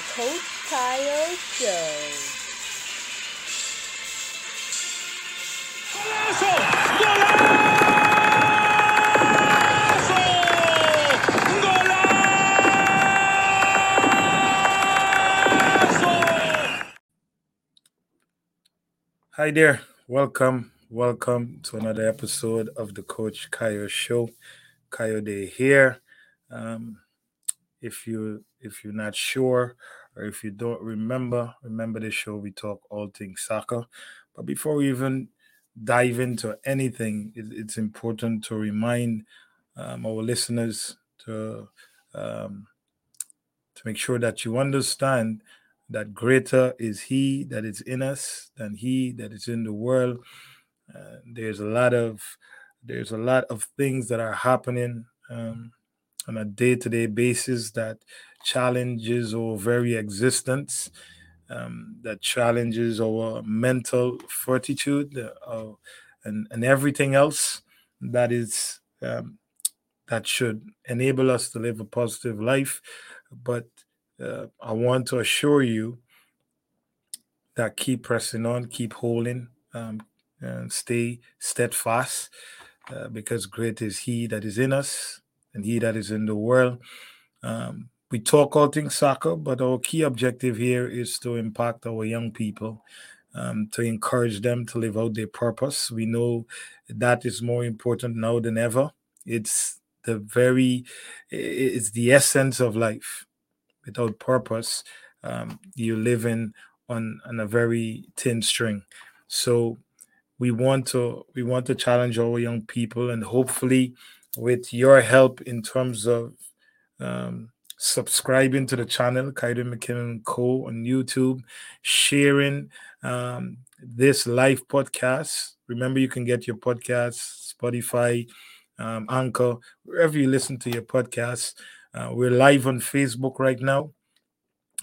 the Coach Kayo Show. ¡Golazo! ¡Golazo! ¡Golazo! Hi there. Welcome. Welcome to another episode of the Coach Kayo Show. Kayode here. Um, if you if you're not sure or if you don't remember, remember the show we talk all things soccer. But before we even dive into anything, it, it's important to remind um, our listeners to um, to make sure that you understand that greater is He that is in us than He that is in the world. Uh, there's a lot of there's a lot of things that are happening um, on a day-to-day basis that challenges our very existence um, that challenges our mental fortitude uh, and, and everything else that is um, that should enable us to live a positive life. But uh, i want to assure you that keep pressing on keep holding um, and stay steadfast uh, because great is he that is in us and he that is in the world. Um, we talk all things soccer, but our key objective here is to impact our young people, um, to encourage them to live out their purpose. We know that is more important now than ever. It's the very, it's the essence of life. Without purpose, um, you're living on on a very thin string. So we want to we want to challenge our young people and hopefully with your help in terms of um, subscribing to the channel Kayode McKinnon Co on YouTube, sharing um, this live podcast. Remember, you can get your podcast Spotify, um, Anchor, wherever you listen to your podcasts. Uh, we're live on Facebook right now,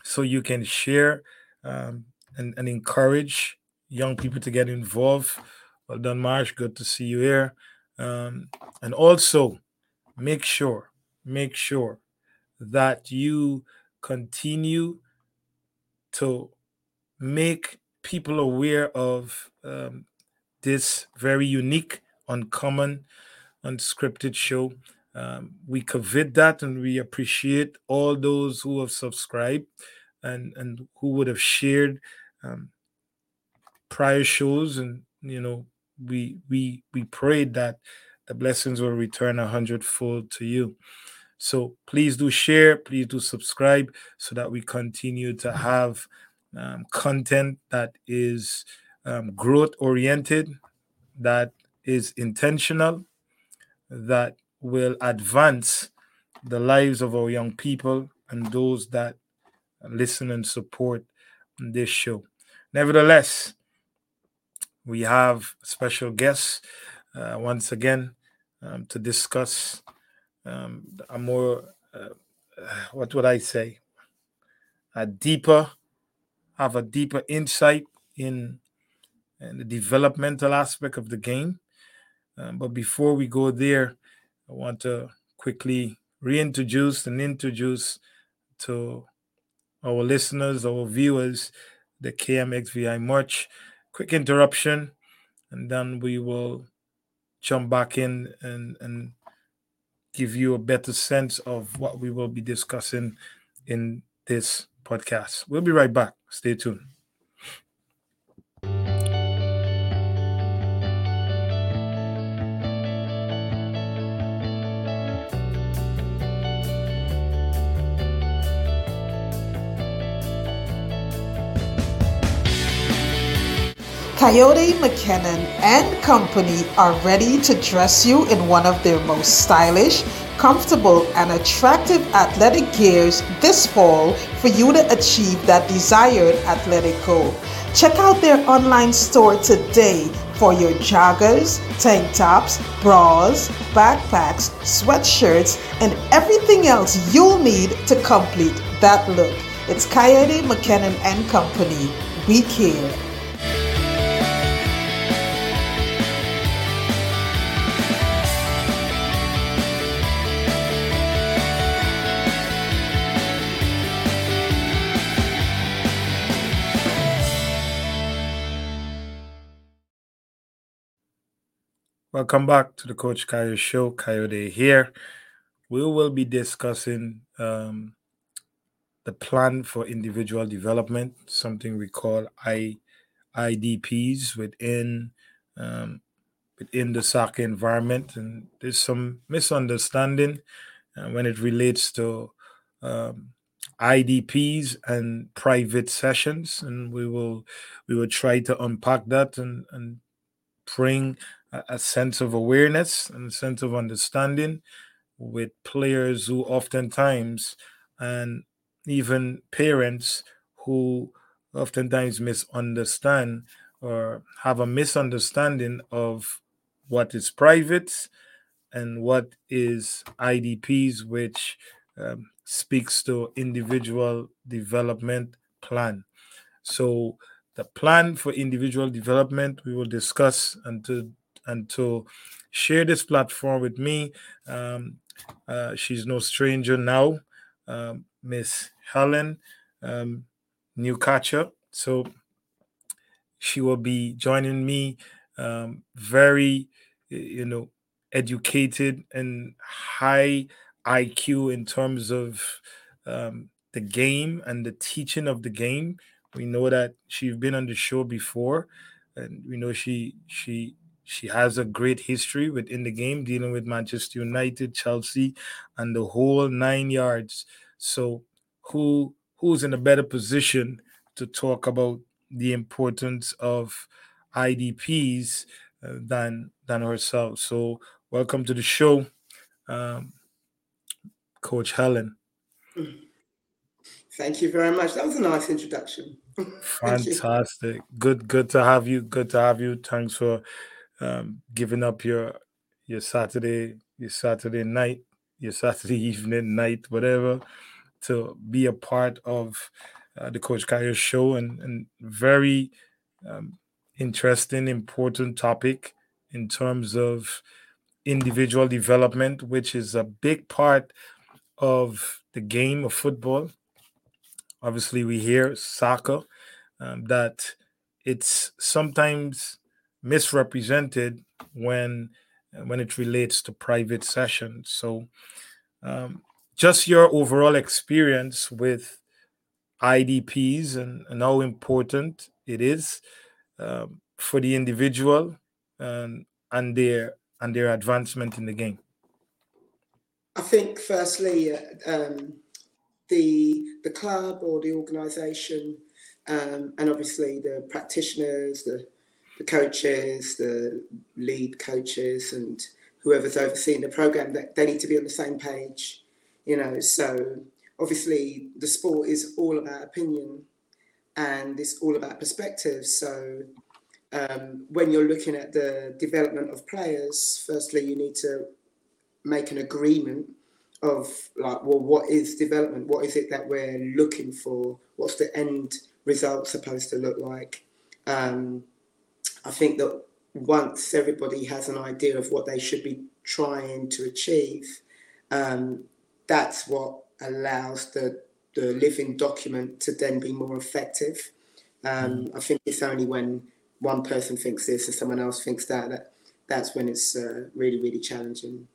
so you can share um, and, and encourage young people to get involved. Well done, Marsh. Good to see you here. Um, and also make sure, make sure that you continue to make people aware of um, this very unique, uncommon, unscripted show. Um, we covet that and we appreciate all those who have subscribed and, and who would have shared um, prior shows and you know we we we prayed that the blessings will return a hundredfold to you. So please do share please do subscribe so that we continue to have um, content that is um, growth oriented that is intentional that will advance the lives of our young people and those that listen and support this show. Nevertheless we have special guests uh, once again um, to discuss um, a more, uh, what would I say, a deeper, have a deeper insight in, in the developmental aspect of the game. Um, but before we go there, I want to quickly reintroduce and introduce to our listeners, our viewers, the KMXVI March quick interruption, and then we will jump back in and, and give you a better sense of what we will be discussing in this podcast. We'll be right back. Stay tuned. Kayode McKinnon and Company are ready to dress you in one of their most stylish, comfortable, and attractive athletic gears this fall for you to achieve that desired athletic goal. Check out their online store today for your joggers, tank tops, bras, backpacks, sweatshirts, and everything else you'll need to complete that look. It's Kayode McKinnon and Company. We care. Welcome back to the Coach Kayo Show. Kayode here. We will be discussing um, the plan for individual development, something we call I, IDPs within um, within the soccer environment, and there's some misunderstanding uh, when it relates to um, IDPs and private sessions, and we will we will try to unpack that and and bring a, sense of awareness and a sense of understanding with players who oftentimes and even parents who oftentimes misunderstand or have a misunderstanding of what is private and what is IDPs, which um, speaks to individual development plan. So the plan for individual development we will discuss to and to share this platform with me. Um, uh, she's no stranger now, um, Miss Helen um, Nkwocha. So she will be joining me. Um, very, you know, educated and high IQ in terms of um, the game and the teaching of the game. We know that she's been on the show before, and we know she she she has a great history within the game, dealing with Manchester United, Chelsea, and the whole nine yards. So, who who's in a better position to talk about the importance of IDPs uh, than than herself? So, welcome to the show, um, Coach Helen. Thank you very much. That was a nice introduction. Fantastic. Good, good to have you. Good to have you. Thanks for um, giving up your your Saturday, your Saturday night, your Saturday evening, night, whatever, to be a part of uh, the Coach Kayo show and, and very um, interesting, important topic in terms of individual development, which is a big part of the game of football. Obviously, we hear soccer um, that it's sometimes misrepresented when when it relates to private sessions. So, um, just your overall experience with IDPs and, and how important it is um, for the individual and and their and their advancement in the game. I think, firstly, uh, um, the the club or the organisation, um, and obviously the practitioners, the the coaches, the lead coaches, and whoever's overseeing the program that they need to be on the same page. You know, so obviously the sport is all about opinion and it's all about perspective. So um, when you're looking at the development of players, firstly you need to make an agreement of like, well, what is development? What is it that we're looking for? What's the end result supposed to look like? Um, I think that once everybody has an idea of what they should be trying to achieve, um, that's what allows the the living document to then be more effective. Um, mm. I think it's only when one person thinks this and someone else thinks that that that's when it's uh, really really challenging.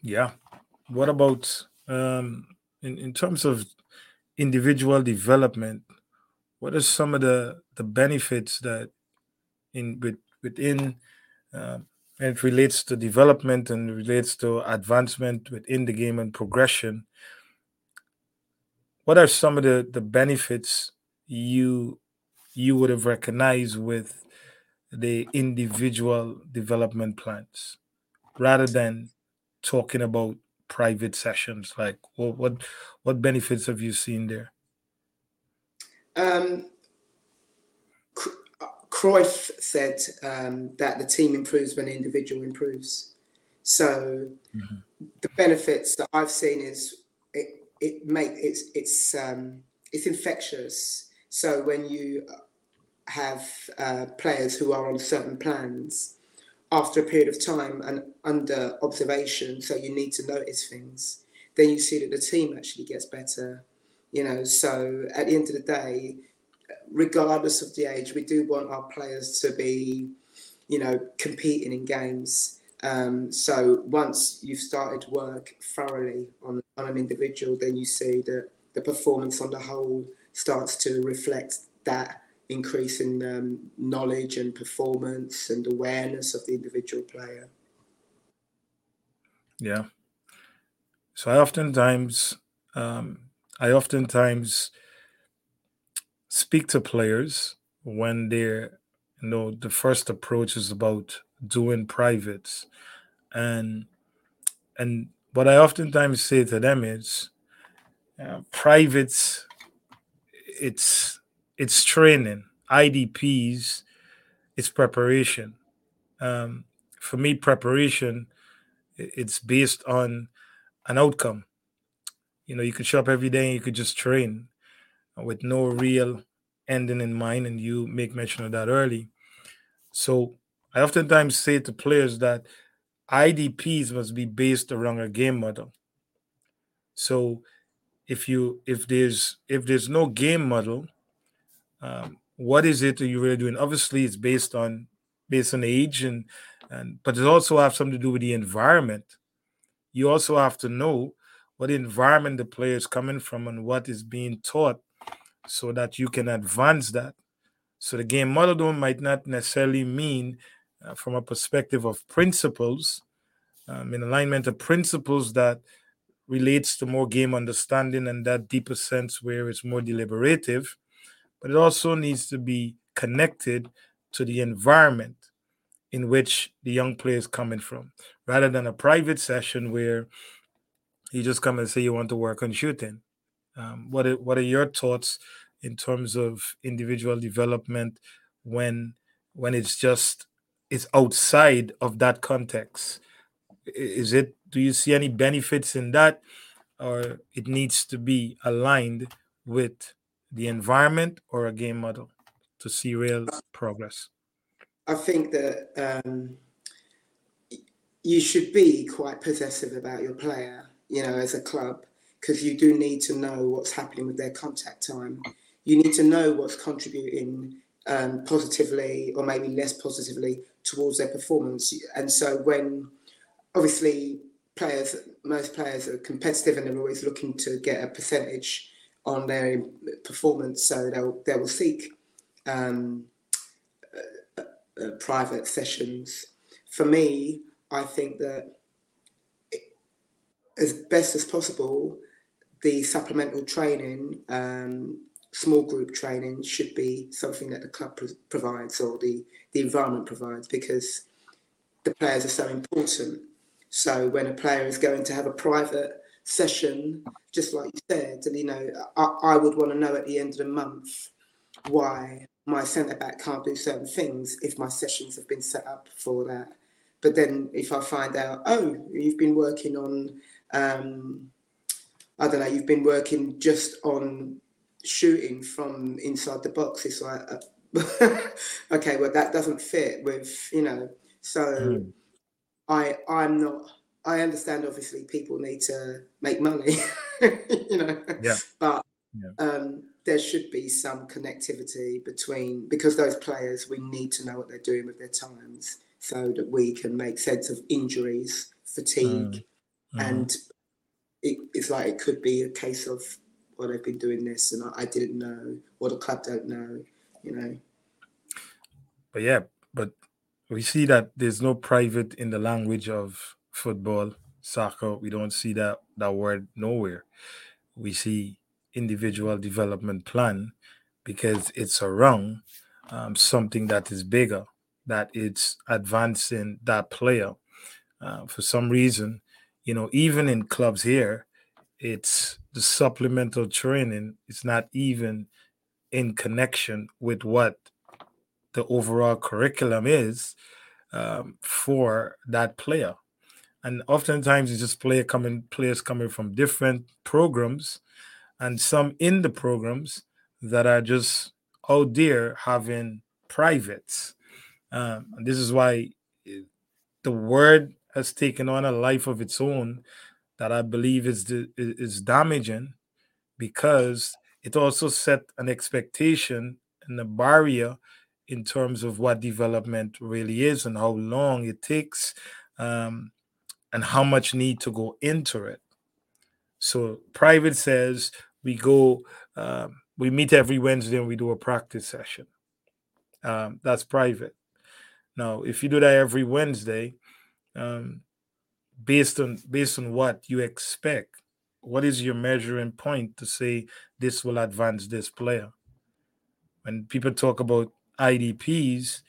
Yeah. What about um, in in terms of individual development? What are some of the the benefits that in with, within uh, and it relates to development and relates to advancement within the game and progression what are some of the the benefits you you would have recognized with the individual development plans rather than talking about private sessions? Like what what, what benefits have you seen there? Um, Cruyff said um, that the team improves when the individual improves. So mm-hmm. the benefits that I've seen is it it make it's it's um, it's infectious. So when you have uh, players who are on certain plans after a period of time and under observation, so you need to notice things, then you see that the team actually gets better. You know, so at the end of the day, regardless of the age, we do want our players to be, you know, competing in games. Um, so once you've started work thoroughly on, on an individual, then you see that the performance on the whole starts to reflect that increase in um, knowledge and performance and awareness of the individual player. Yeah. So I oftentimes, um, I oftentimes speak to players when they're, you know, the first approach is about doing privates, and and what I oftentimes say to them is, uh, privates, it's it's training. IDPs, it's preparation. Um, for me, preparation, it's based on an outcome. You know, you could show up every day and you could just train with no real ending in mind, and you make mention of that early. So I oftentimes say to players that IDPs must be based around a game model. So if you if there's if there's no game model, um, what is it that you're really doing? Obviously, it's based on based on age and and but it also has something to do with the environment. You also have to know what environment the player is coming from and what is being taught so that you can advance that. So the game model might not necessarily mean uh, from a perspective of principles, um, in alignment of principles that relates to more game understanding and that deeper sense where it's more deliberative, but it also needs to be connected to the environment in which the young player is coming from, rather than a private session where you just come and say you want to work on shooting. Um, what are, what are your thoughts in terms of individual development when when it's just is outside of that context? Is it do you see any benefits in that or it needs to be aligned with the environment or a game model to see real progress? I think that um, you should be quite possessive about your player you know as a club because you do need to know what's happening with their contact time you need to know what's contributing um, positively or maybe less positively towards their performance. And so when obviously players, most players are competitive and they're always looking to get a percentage on their performance, so they'll they will seek um, uh, uh, private sessions. For me, I think that as best as possible, the supplemental training um, small group training should be something that the club pro- provides or the, the environment provides because the players are so important. So when a player is going to have a private session, just like you said, you know, I, I would want to know at the end of the month why my centre back can't do certain things if my sessions have been set up for that. But then if I find out, oh, you've been working on, um, I don't know, you've been working just on shooting from inside the box. It's like, uh, okay, well that doesn't fit with you know. So mm. I I'm not. I understand. Obviously, people need to make money, you know. Yeah. But yeah. Um, there should be some connectivity between because those players we need to know what they're doing with their times so that we can make sense of injuries, fatigue, mm. and it, it's like it could be a case of well, they've been doing this and I, I didn't know, or the club don't know, you know. But yeah, but we see that there's no private in the language of football, soccer. We don't see that that word nowhere. We see individual development plan because it's around um, something that is bigger, that it's advancing that player. Uh, for some reason, you know, even in clubs here, it's the supplemental training is not even in connection with what the overall curriculum is um, for that player. And oftentimes it's just player coming players coming from different programs and some in the programs that are just out there having privates. Um, and this is why eh, the word has taken on a life of its own that I believe is is damaging because it also set an expectation and a barrier in terms of what development really is and how long it takes um, and how much need to go into it. So private says we go, um, we meet every Wednesday and we do a practice session. Um, that's private. Now, if you do that every Wednesday, um, based on based on what you expect, what is your measuring point to say this will advance this player? When people talk about IDPs,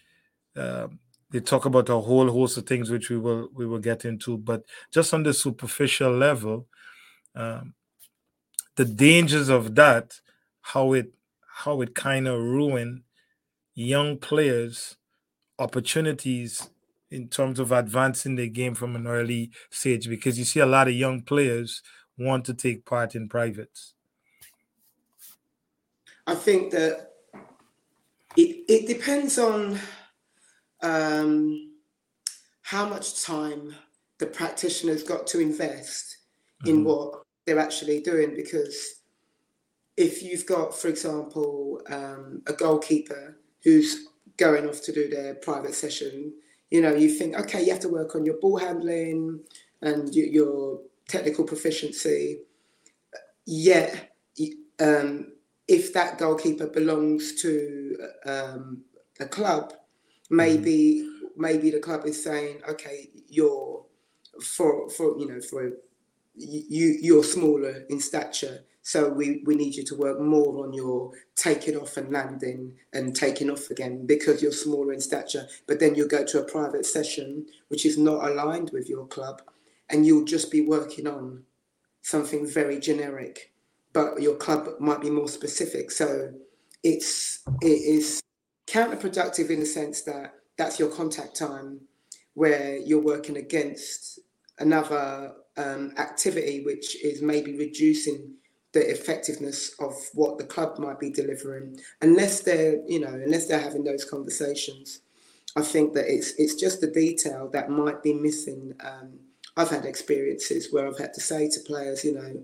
um, they talk about a whole host of things which we will we will get into, but just on the superficial level, um, the dangers of that, how it how it kind of ruin young players' opportunities in terms of advancing the game from an early stage, because you see a lot of young players want to take part in privates. I think that it, it depends on um, how much time the practitioner's got to invest mm-hmm. in what they're actually doing. Because if you've got, for example, um, a goalkeeper who's going off to do their private session, you know, you think, okay, you have to work on your ball handling and your technical proficiency. Yet, um, if that goalkeeper belongs to um, a club, maybe mm-hmm. maybe the club is saying, okay, you're for for you know for you you're smaller in stature, so we we need you to work more on your taking off and landing and taking off again because you're smaller in stature. But then you'll go to a private session which is not aligned with your club, and you'll just be working on something very generic but your club might be more specific. So it's it is counterproductive in the sense that that's your contact time where you're working against another um, activity which is maybe reducing the effectiveness of what the club might be delivering unless they're you know unless they're having those conversations i think that it's it's just the detail that might be missing um, i've had experiences where i've had to say to players you know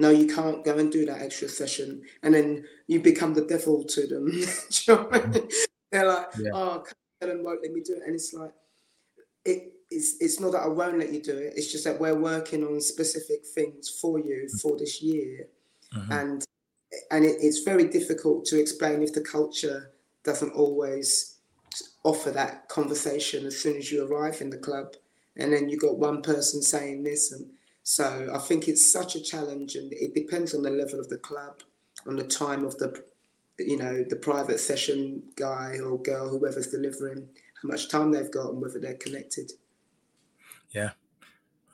no, you can't go and do that extra session. And then you become the devil to them. They're like, yeah. oh, Helen won't let me do it. And it's like, it, it's, it's not that I won't let you do it. It's just that we're working on specific things for you for this year. Mm-hmm. And and it, it's very difficult to explain if the culture doesn't always offer that conversation as soon as you arrive in the club. And then you got one person saying this and so I think it's such a challenge, and it depends on the level of the club, on the time of the, you know, the private session guy or girl, whoever's delivering, how much time they've got, and whether they're connected. Yeah,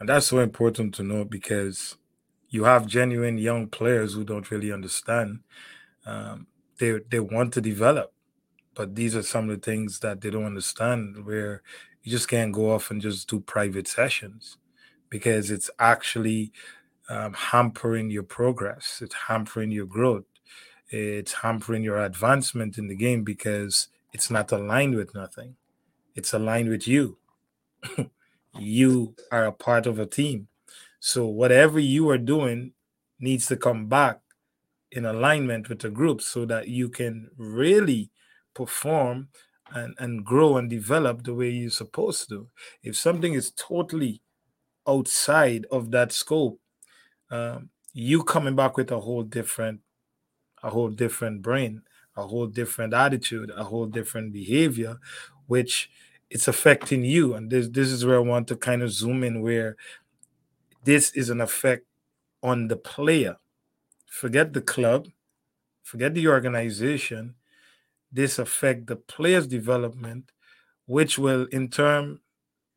and that's so important to know because you have genuine young players who don't really understand. Um, they they want to develop, but these are some of the things that they don't understand. Where you just can't go off and just do private sessions because it's actually um, hampering your progress. It's hampering your growth. It's hampering your advancement in the game because it's not aligned with nothing. It's aligned with you. you are a part of a team. So whatever you are doing needs to come back in alignment with the group so that you can really perform and, and grow and develop the way you're supposed to. If something is totally outside of that scope, um, you coming back with a whole different, a whole different brain, a whole different attitude, a whole different behavior, which it's affecting you. And this this is where I want to kind of zoom in, where this is an effect on the player. Forget the club, forget the organization. This affect the player's development, which will in turn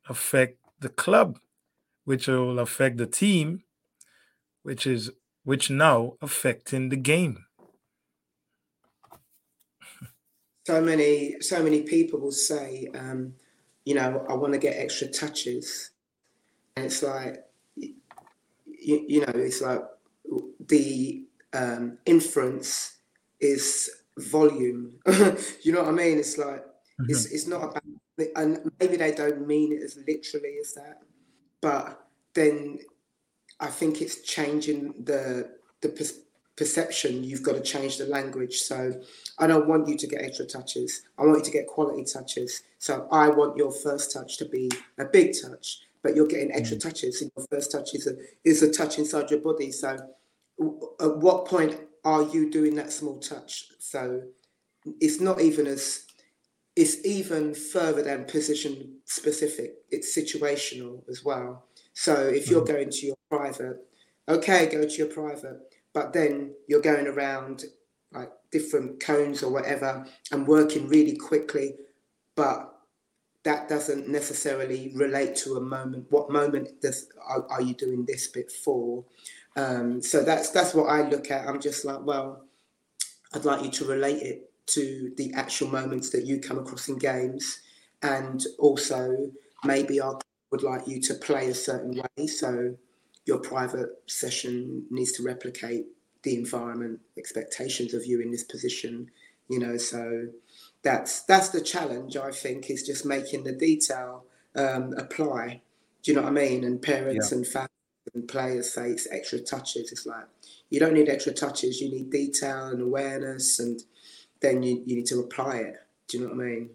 affect the club which will affect the team, which is which now affecting the game. So many, so many people will say, um, you know, I want to get extra touches, and it's like, you, you know, it's like the um, inference is volume. you know what I mean? It's like mm-hmm. it's it's not about, and maybe they don't mean it as literally as that, but then I think it's changing the the perception, you've got to change the language. So I don't want you to get extra touches. I want you to get quality touches. So I want your first touch to be a big touch, but you're getting extra mm. touches. And your first touch is a is a touch inside your body. So at what point are you doing that small touch? So it's not even as it's even further than position specific. It's situational as well. So if you're mm-hmm. going to your private, okay, go to your private, but then you're going around like different cones or whatever and working really quickly, but that doesn't necessarily relate to a moment. What moment does are, are you doing this bit for? Um, so that's that's what I look at. I'm just like, well, I'd like you to relate it to the actual moments that you come across in games, and also maybe I would like you to play a certain way. So your private session needs to replicate the environment expectations of you in this position. You know, so that's that's the challenge. I think is just making the detail um, apply. Do you know what I mean? And parents yeah. and families and players say it's extra touches. It's like you don't need extra touches. You need detail and awareness, and then you, you need to apply it. Do you know what I mean?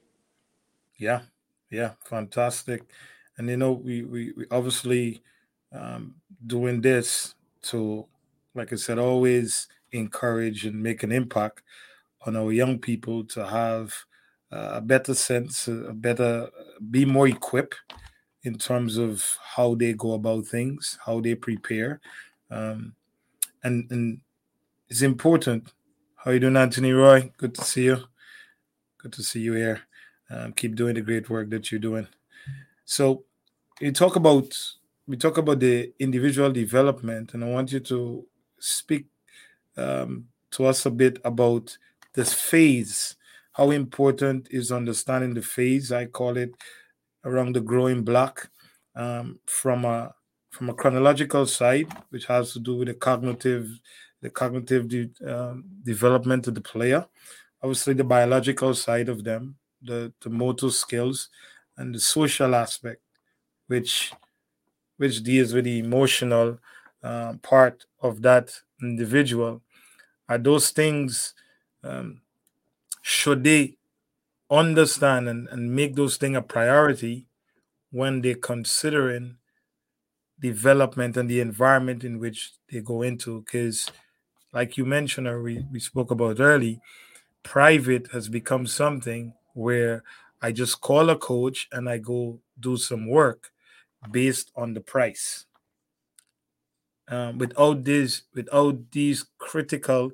Yeah, yeah, fantastic. And you know, we we, we obviously um, doing this to, like I said, always encourage and make an impact on our young people to have uh, a better sense, a better, be more equipped in terms of how they go about things, how they prepare, um, and and it's important. How you doing, Anthony Roy? Good to see you. Good to see you here. Um, keep doing the great work that you're doing. So, you talk about we talk about the individual development, and I want you to speak um, to us a bit about this phase. How important is understanding the phase? I call it around the growing block um, from a from a chronological side, which has to do with the cognitive the cognitive de- um, development of the player. Obviously, the biological side of them, the the motor skills, and the social aspect, which which deals with the emotional uh, part of that individual. Are those things um, should they understand and, and make those things a priority when they're considering development and the environment in which they go into because like you mentioned or we, we spoke about early private has become something where i just call a coach and i go do some work based on the price um, without this without these critical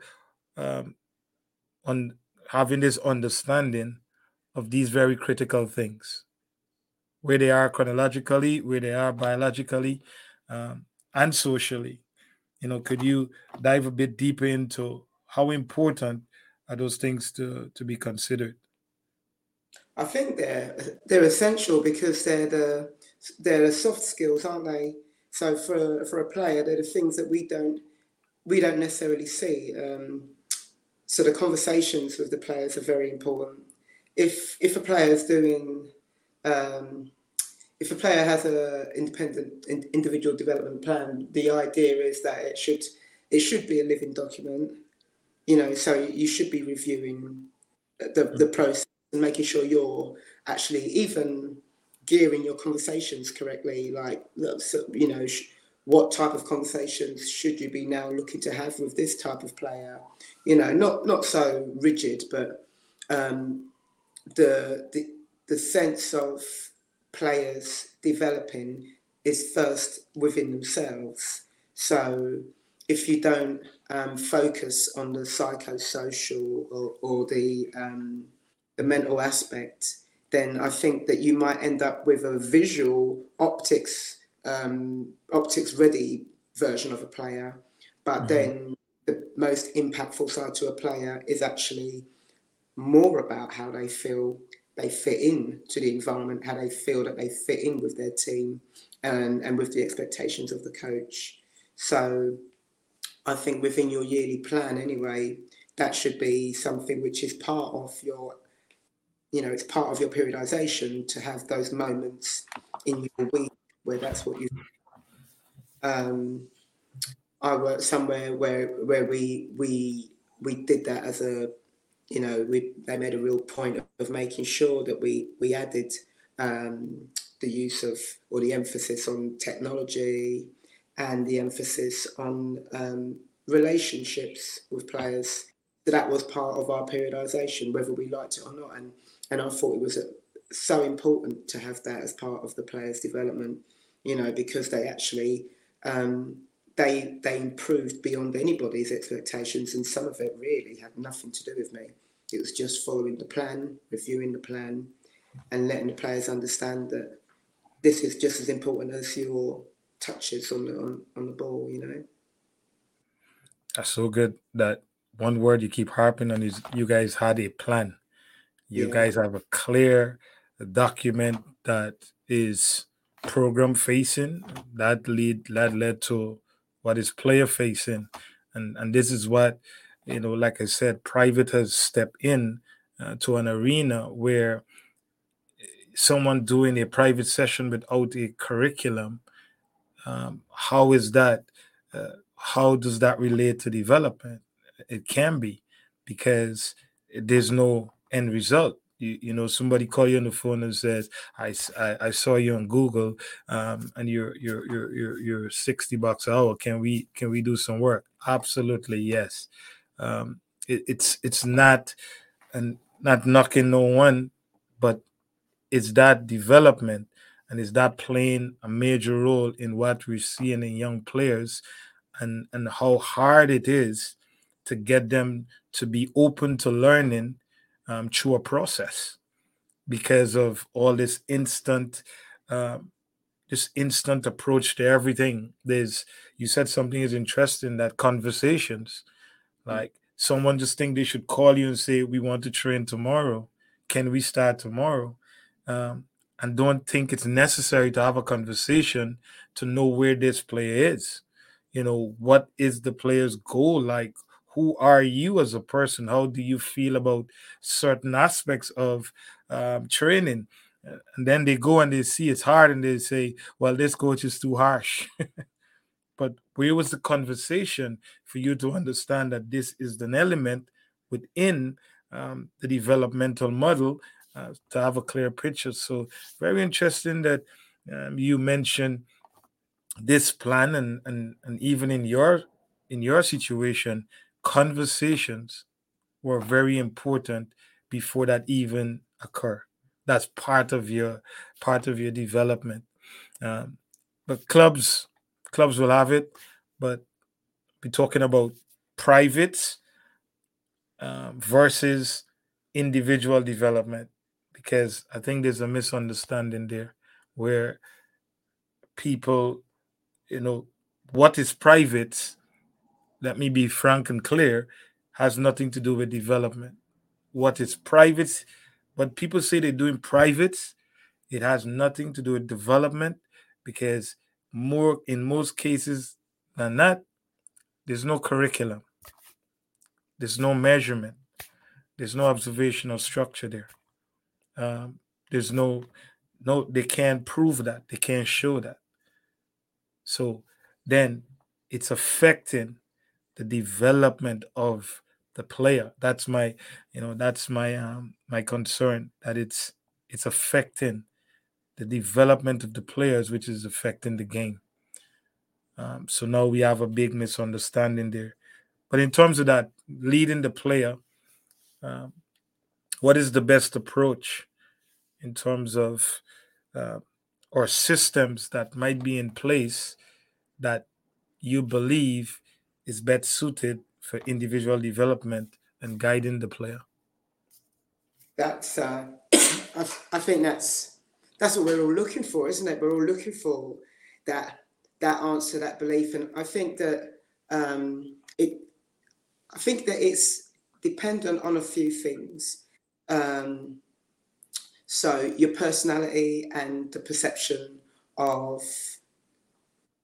um, on having this understanding of these very critical things where they are chronologically, where they are biologically, um, and socially. You know, could you dive a bit deeper into how important are those things to, to be considered? I think they're they're essential because they're the they're soft skills, aren't they? So for for a player, they're the things that we don't we don't necessarily see. Um, so the conversations with the players are very important. If if a player is doing um, if a player has an independent in, individual development plan, the idea is that it should it should be a living document. You know, so you should be reviewing the, the process and making sure you're actually even gearing your conversations correctly. Like, you know, what type of conversations should you be now looking to have with this type of player? You know, not not so rigid, but um, the the the sense of players developing is first within themselves. So if you don't um, focus on the psychosocial or, or the um, the mental aspect, then I think that you might end up with a visual optics um, optics ready version of a player, but mm-hmm. then the most impactful side to a player is actually more about how they feel they fit in to the environment, how they feel that they fit in with their team and, and with the expectations of the coach. So I think within your yearly plan anyway, that should be something which is part of your, you know, it's part of your periodization to have those moments in your week where that's what you um I worked somewhere where where we we we did that as a you know we they made a real point of, making sure that we we added um, the use of or the emphasis on technology and the emphasis on um, relationships with players. So that was part of our periodisation, whether we liked it or not. And and I thought it was a, so important to have that as part of the players' development, you know, because they actually um, they they improved beyond anybody's expectations, and some of it really had nothing to do with me. It was just following the plan, reviewing the plan, and letting the players understand that this is just as important as your touches on the on, on the ball. You know. That's so good. That one word you keep harping on is you guys had a plan. You yeah. guys have a clear document that is program facing. That lead that led to what is player facing, and and this is what you know. Like I said, private has stepped in uh, to an arena where someone doing a private session without a curriculum um, how is that uh, how does that relate to development it can be because there's no end result. You, you know somebody call you on the phone and says i i, I saw you on google um, and you're, you're you're you're you're 60 bucks an hour. Can we can we do some work? Absolutely yes. Um, it, it's it's not and not knocking no one but it's that development and it's that playing a major role in what we're seeing in young players and and how hard it is to get them to be open to learning um, through a process because of all this instant um, this instant approach to everything there's you said something is interesting that conversations mm. like someone just think they should call you and say we want to train tomorrow can we start tomorrow um, and don't think it's necessary to have a conversation to know where this player is. You know, what is the player's goal? Like, who are you as a person? How do you feel about certain aspects of um, training? And then they go and they see it's hard and they say, well, this coach is too harsh. but where was the conversation for you to understand that this is an element within um, the developmental model uh, to have a clear picture. So very interesting that um, you mentioned this plan and, and and even in your in your situation, conversations were very important before that even occur. That's part of your part of your development. Um, but clubs clubs will have it, but we're talking about privates um, versus individual development because I think there's a misunderstanding there where people, you know, what is private, let me be frank and clear, has nothing to do with development. What is private, but people say they're doing privates, it has nothing to do with development because more in most cases than that, there's no curriculum, there's no measurement, there's no observational structure there. Um, there's no, no, they can't prove that. They can't show that. So then it's affecting the development of the player. That's my, you know, that's my um my concern that it's it's affecting the development of the players, which is affecting the game. Um, so now we have a big misunderstanding there. But in terms of that, leading the player, um, what is the best approach in terms of uh, or systems that might be in place that you believe is best suited for individual development and guiding the player. That's uh, I, I think that's that's what we're all looking for isn't it? We're all looking for that that answer that belief. And i think that um, it i think that it's dependent on a few things. Um, so your personality and the perception of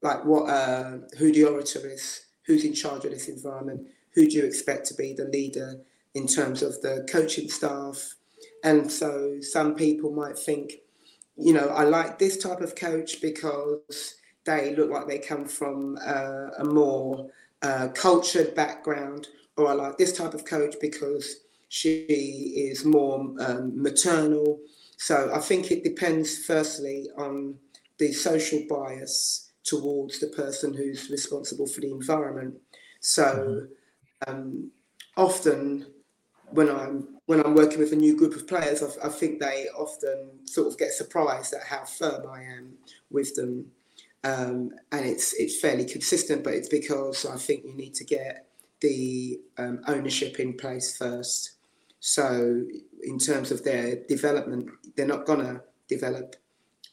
like what uh, who the orator is, who's in charge of this environment, who do you expect to be the leader in terms of the coaching staff. And so some people might think, you know, I like this type of coach because they look like they come from a more uh, cultured background, or I like this type of coach because she is more um, maternal. So I think it depends firstly on the social bias towards the person who's responsible for the environment. So um, often when I'm when I'm working with a new group of players, I, I, think they often sort of get surprised at how firm I am with them, um, and it's it's fairly consistent. But it's because I think you need to get the um, ownership in place first. So in terms of their development, they're not gonna develop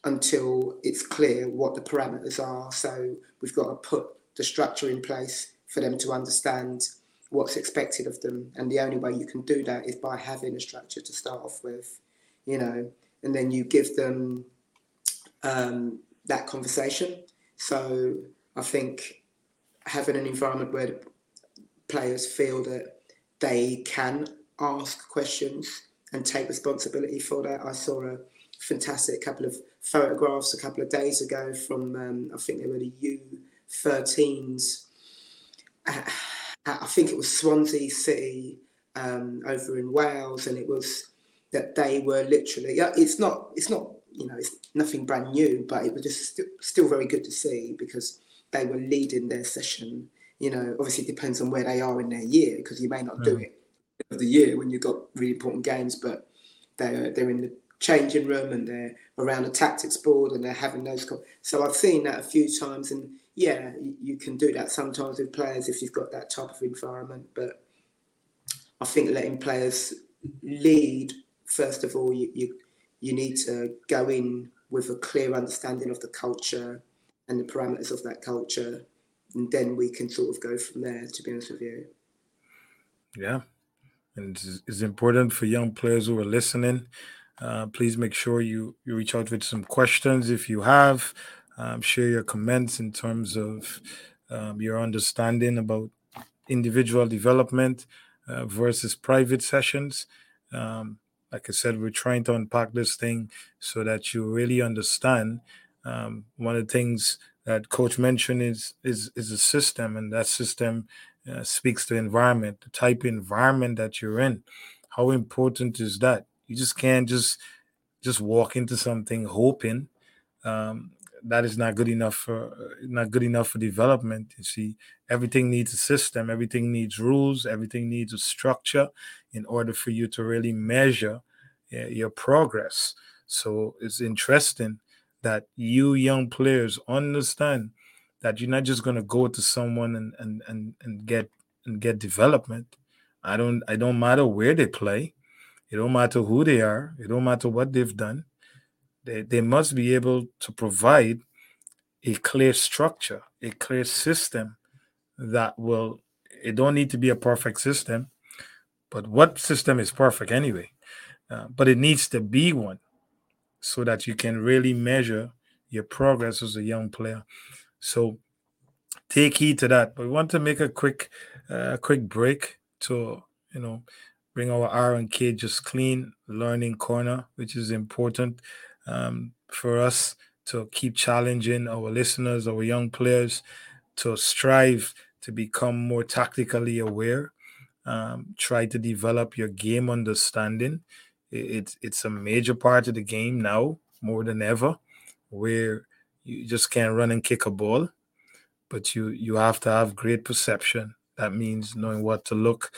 until it's clear what the parameters are. So we've got to put the structure in place for them to understand what's expected of them. And the only way you can do that is by having a structure to start off with, you know, and then you give them um, that conversation. So I think having an environment where players feel that they can ask questions and take responsibility for that. I saw a fantastic couple of photographs a couple of days ago from, um, I think they were the U13s. I think it was Swansea City um, over in Wales, and it was that they were literally. It's not. It's not. You know, it's nothing brand new, but it was just st- still very good to see because they were leading their session. You know, obviously it depends on where they are in their year because you may not do it of the year when you've got really important games, but they're they're in the changing room and they're around a tactics board and they're having those. So I've seen that a few times, and yeah, you, can do that sometimes with players if you've got that type of environment. But I think letting players lead first of all, you you, you need to go in with a clear understanding of the culture and the parameters of that culture, and then we can sort of go from there. To be honest with you. Yeah, and it's important for young players who are listening. Uh, please make sure you you reach out with some questions if you have um, share your comments in terms of um, your understanding about individual development uh, versus private sessions. Um, like I said, we're trying to unpack this thing so that you really understand. Um, one of the things that Coach mentioned is is is a system, and that system uh, speaks to environment, the type of environment that you're in. How important is that? You just can't just just walk into something hoping um, that is not good enough for not good enough for development. You see, everything needs a system, everything needs rules, everything needs a structure in order for you to really measure uh, your progress. So it's interesting that you young players understand that you're not just going to go to someone and, and and and get and get development. I don't I don't matter where they play. It don't matter who they are. It don't matter what they've done they, they must be able to provide a clear structure, a clear system that will, it don't need to be a perfect system, but what system is perfect anyway? Uh, but it needs to be one so that you can really measure your progress as a young player. So take heed to that. But we want to make a quick, uh, quick break to, you know, bring our R and K just clean learning corner, which is important um, for us to keep challenging our listeners, our young players, to strive to become more tactically aware. Um, try to develop your game understanding. It's it's a major part of the game now more than ever, where you just can't run and kick a ball, but you you have to have great perception. That means knowing what to look,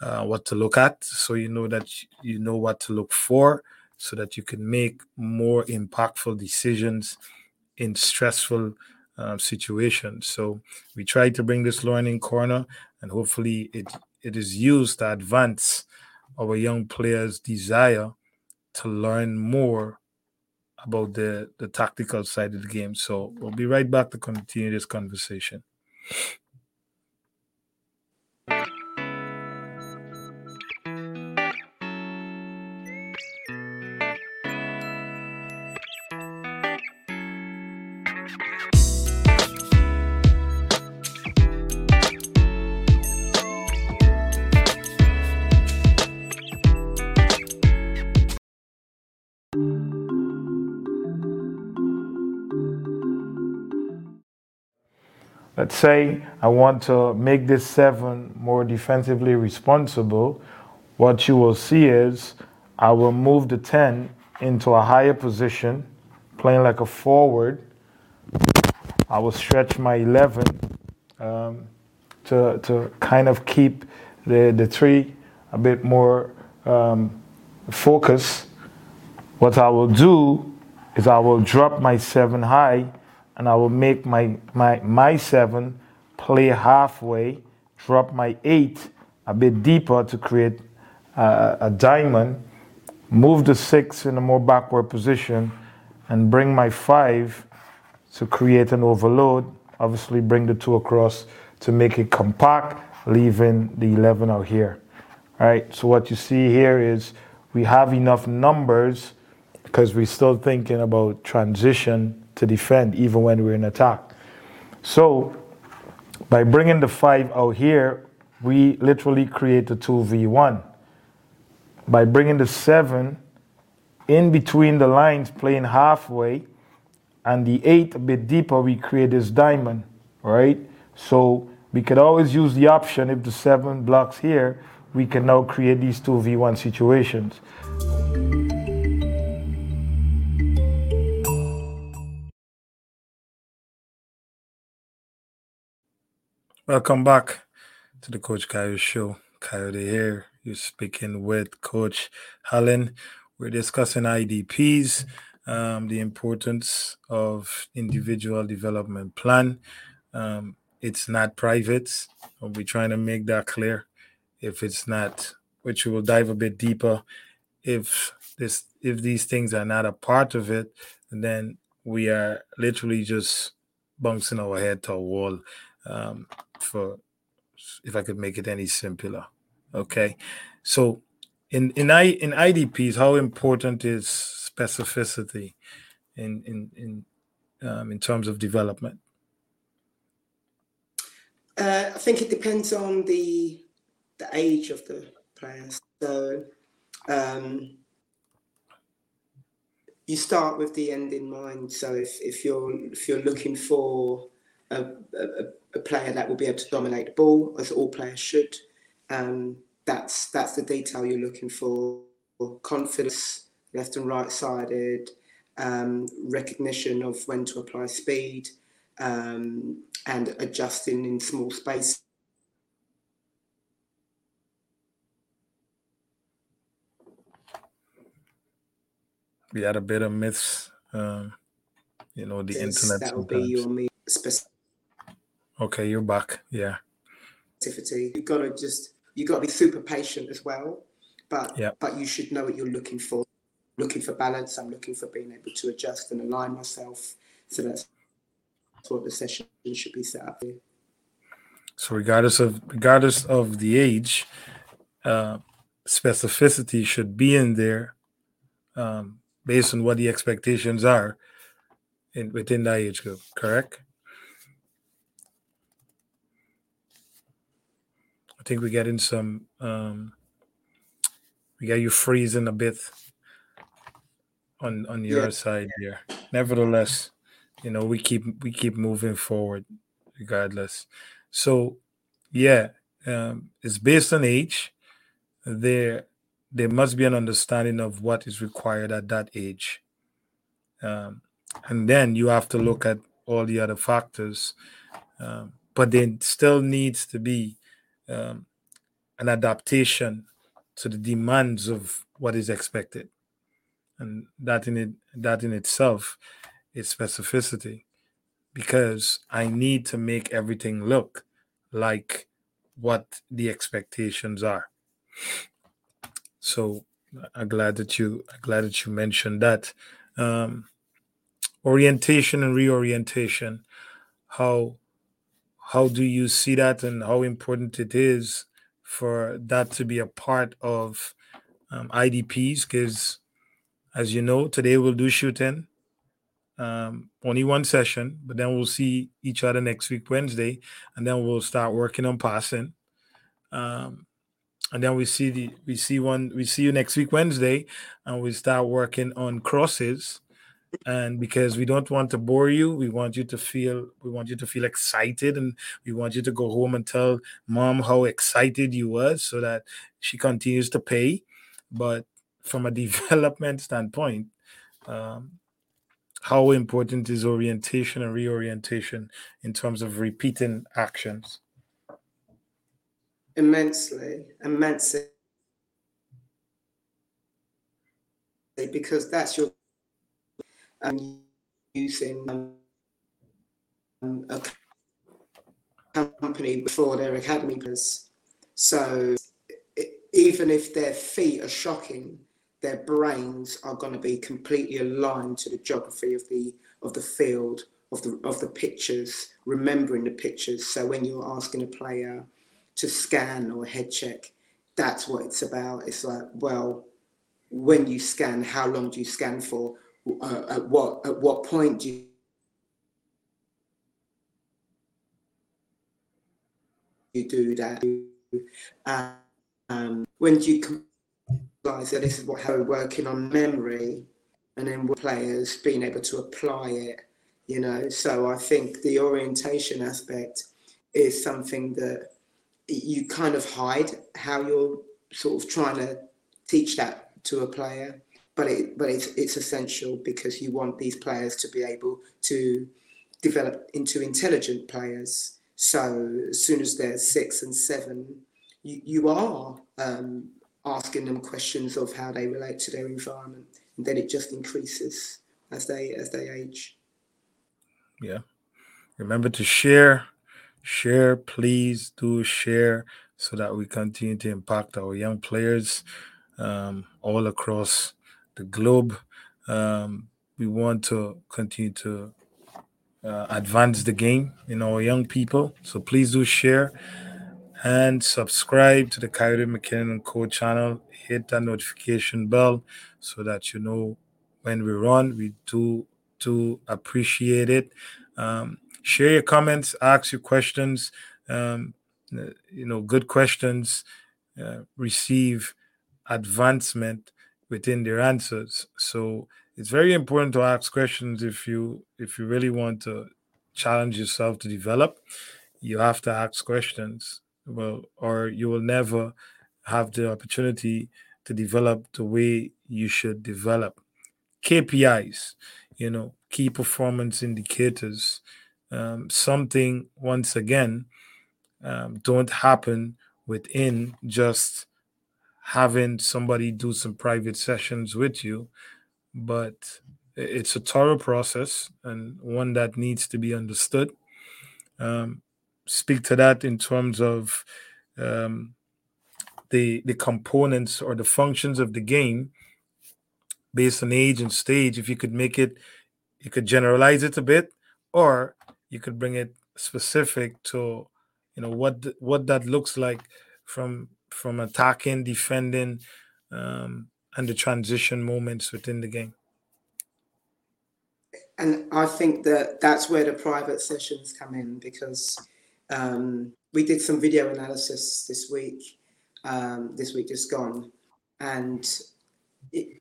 uh, what to look at, so you know that you know what to look for so that you can make more impactful decisions in stressful uh, situations. So we try to bring this learning corner, and hopefully it it is used to advance our young players' desire to learn more about the the tactical side of the game. So we'll be right back to continue this conversation. Say I want to make this seven more defensively responsible, what you will see is I will move the 10 into a higher position, playing like a forward. I will stretch my 11 um, to, to kind of keep the, the three a bit more um, focus. What I will do is I will drop my seven high and I will make my, my, my seven play halfway, drop my eight a bit deeper to create uh, a diamond, move the six in a more backward position, and bring my five to create an overload. Obviously, bring the two across to make it compact, leaving the 11 out here. All right, so what you see here is we have enough numbers because we're still thinking about transition to defend even when we're in attack. So by bringing the 5 out here, we literally create a 2v1. By bringing the 7 in between the lines, playing halfway, and the 8 a bit deeper, we create this diamond, right? So we could always use the option if the 7 blocks here, we can now create these 2v1 situations. Welcome back to the Coach Kayo Show. Kayode here. You're speaking with Coach Helen. We're discussing IDPs, um, the importance of individual development plan. Um, it's not private. We're trying to make that clear. If it's not, which we will dive a bit deeper. If this, if these things are not a part of it, then we are literally just bouncing our head to a wall um, for if I could make it any simpler. Okay, so in in I in IDPs, how important is specificity in in in um, in terms of development? Uh, I think it depends on the the age of the players. So um, you start with the end in mind. So if, if you're if you're looking for a, a, a player that will be able to dominate the ball, as all players should. Um, that's that's the detail you're looking for. Confidence, left and right sided, um, recognition of when to apply speed, um, and adjusting in small space. We had a bit of myths, um, you know, the internet. That will be your me specific Okay, you're back. Yeah. Activity. You've got to just you've got to be super patient as well. But yeah. but you should know what you're looking for. Looking for balance. I'm looking for being able to adjust and align myself. So that's what the session should be set up. Here. So regardless of regardless of the age, uh, specificity should be in there um, based on what the expectations are in within that age group. Correct. Think we're getting some. Um, we got you freezing a bit on on your yeah. side here. Nevertheless, you know we keep we keep moving forward regardless. So, yeah, um, it's based on age. There, there must be an understanding of what is required at that age, um, and then you have to look at all the other factors. Um, but there still needs to be um, an adaptation to the demands of what is expected, and that in it that in itself is specificity, because I need to make everything look like what the expectations are. So I'm glad that you I'm glad that you mentioned that. Um, orientation and reorientation. How how do you see that and how important it is for that to be a part of um, IDPs? Because, as you know, today we'll do shooting, um, only one session, but then we'll see each other next week, Wednesday, and then we'll start working on passing. Um, and then we see the we see one we see you next week Wednesday, and we start working on crosses, and because we don't want to bore you we want you to feel we want you to feel excited and we want you to go home and tell mom how excited you was so that she continues to pay. But from a development standpoint um, how important is orientation and reorientation in terms of repeating actions? Immensely immensely. Because that's your um, using um, a company before their academy because so even if their feet are shocking their brains are going to be completely aligned to the geography of the of the field of the of the pictures remembering the pictures. So when you're asking a player to scan or head check that's what it's about. It's like well when you scan how long do you scan for uh, at what at what point do you you do that? Um, when do you realize that this is what how we're working on memory and then with players being able to apply it you know? So i think the orientation aspect is something that you kind of hide how you're sort of trying to teach that to a player but it but it's it's essential because you want these players to be able to develop into intelligent players. So as soon as they're six and seven, you, you are um, asking them questions of how they relate to their environment, and then it just increases as they as they age. Yeah. Remember to share, share, please do share so that we continue to impact our young players um, all across the globe. Um, we want to continue to uh, advance the game in our young people. So please do share and subscribe to the Kayode McKinnon Co channel. Hit that notification bell so that you know when we run. We do do appreciate it. Um, share your comments, ask your questions. Um, you know, good questions uh, receive advancement within their answers. So it's very important to ask questions if you if you really want to challenge yourself to develop. You have to ask questions. Well, or you will never have the opportunity to develop the way you should develop. KPIs, you know, key performance indicators, um, something once again um, don't happen within just having somebody do some private sessions with you, but it's a thorough process and one that needs to be understood. Um, speak to that in terms of um, the the components or the functions of the game based on age and stage. If you could make it, you could generalize it a bit, or you could bring it specific to you know what what that looks like from from attacking, defending, um, and the transition moments within the game. And I think that that's where the private sessions come in because um, we did some video analysis this week, um, this week just gone, and it,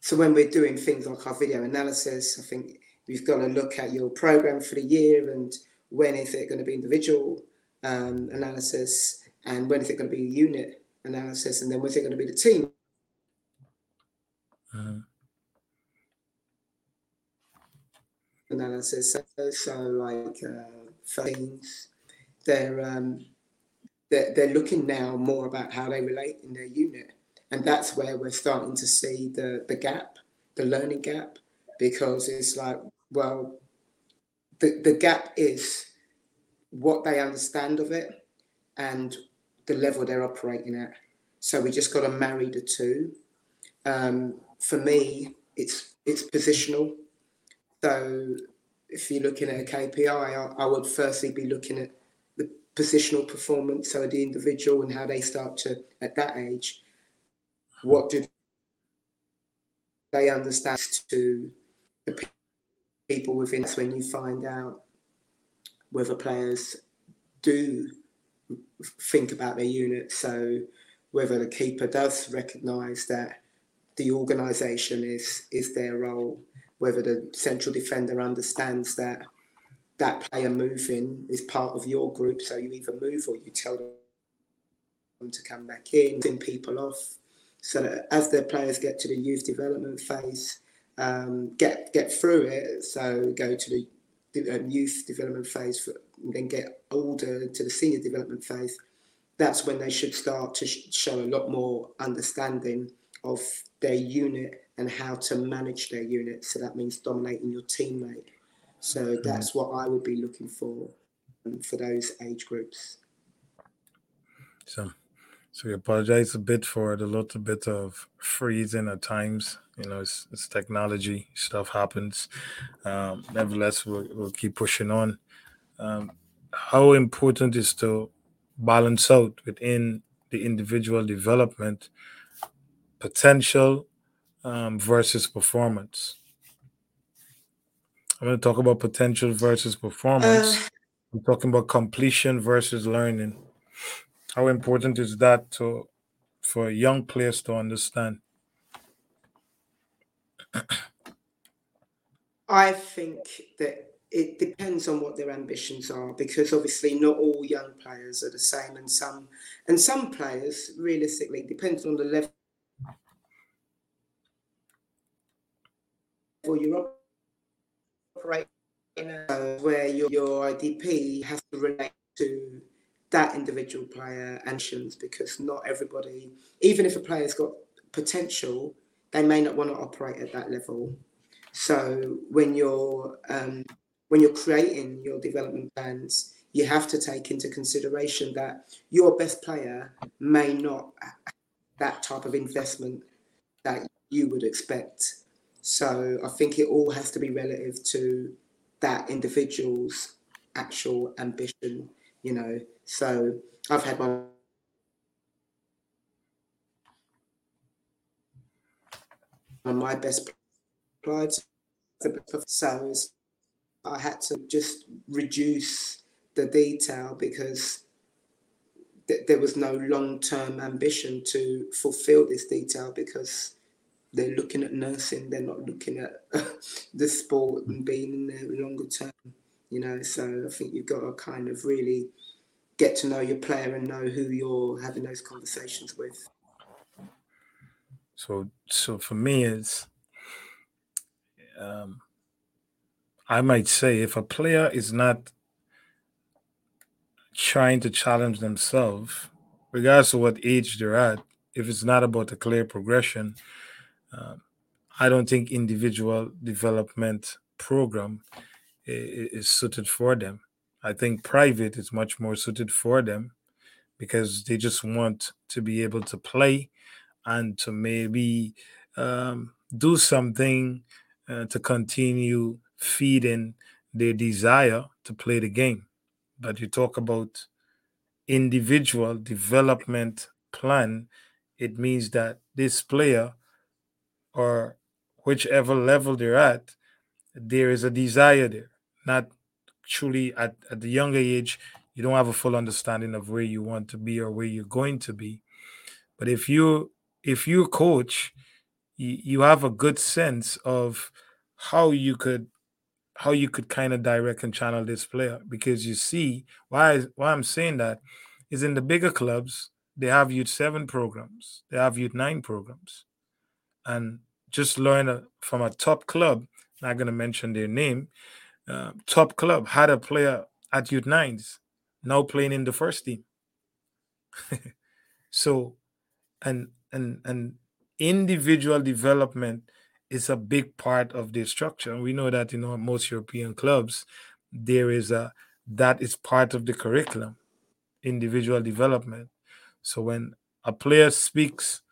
so when we're doing things like our video analysis, I think we've got to look at your program for the year and when is it going to be individual um, analysis and when is it going to be unit analysis, and then when's it going to be the team? Uh-huh. Analysis. So, so like uh, things, they're um, they're, they're looking now more about how they relate in their unit, and that's where we're starting to see the the gap, the learning gap, because it's like well, the the gap is what they understand of it and the level they're operating at. So we just got to marry the two. Um, for me, it's it's positional. So if you're looking at a KPI, I, I would firstly be looking at the positional performance, so the individual and how they start to at that age. What do they understand to the people within? That's when you find out whether players do think about their unit. So whether the keeper does recognise that the organisation is is their role, whether the central defender understands that that player moving is part of your group. So you either move or you tell them to come back in, thin people off. So that as their players get to the youth development phase, um, get get through it. So go to the um, youth development phase, for, then get older to the senior development phase. That's when they should start to sh- show a lot more understanding of their unit and how to manage their unit. So that means dominating your teammate. So mm-hmm. that's what I would be looking for um, for those age groups. So, so we apologize a bit for the little bit of freezing at times. You know, it's, it's technology, stuff happens. Um, nevertheless, we'll, we'll keep pushing on. Um, how important is to balance out within the individual development potential um, versus performance? I'm going to talk about potential versus performance. Uh, I'm talking about completion versus learning. How important is that to for young players to understand? I think that it depends on what their ambitions are because obviously not all young players are the same and some and some players realistically depends on the level you're operating where your, your IDP has to relate to that individual player ambitions because not everybody even if a player's got potential they may not want to operate at that level. So when you're um, when you're creating your development plans, you have to take into consideration that your best player may not that type of investment that you would expect. So I think it all has to be relative to that individual's actual ambition, you know. So I've had my my best players so I had to just reduce the detail because th- there was no long term ambition to fulfill this detail because they're looking at nursing, they're not looking at the sport and being in there longer term, you know. So I think you've got to kind of really get to know your player and know who you're having those conversations with. So, so for me, it's um, I might say if a player is not trying to challenge themselves, regardless of what age they're at, if it's not about a clear progression, um, I don't think individual development program is, is suited for them. I think private is much more suited for them because they just want to be able to play and to maybe um, do something uh, to continue feeding their desire to play the game. But you talk about individual development plan, it means that this player or whichever level they're at, there is a desire there. Not truly at, at the younger age, you don't have a full understanding of where you want to be or where you're going to be. But if you if you coach, you, you have a good sense of how you could how you could kind of direct and channel this player because you see why why I'm saying that is in the bigger clubs they have youth seven programs they have youth nine programs. And just learn a, from a top club not going to mention their name uh, top club had a player at youth nines now playing in the first team. So and and and individual development is a big part of the structure. And we know that in most European clubs, there is a that is part of the curriculum, individual development. So when a player speaks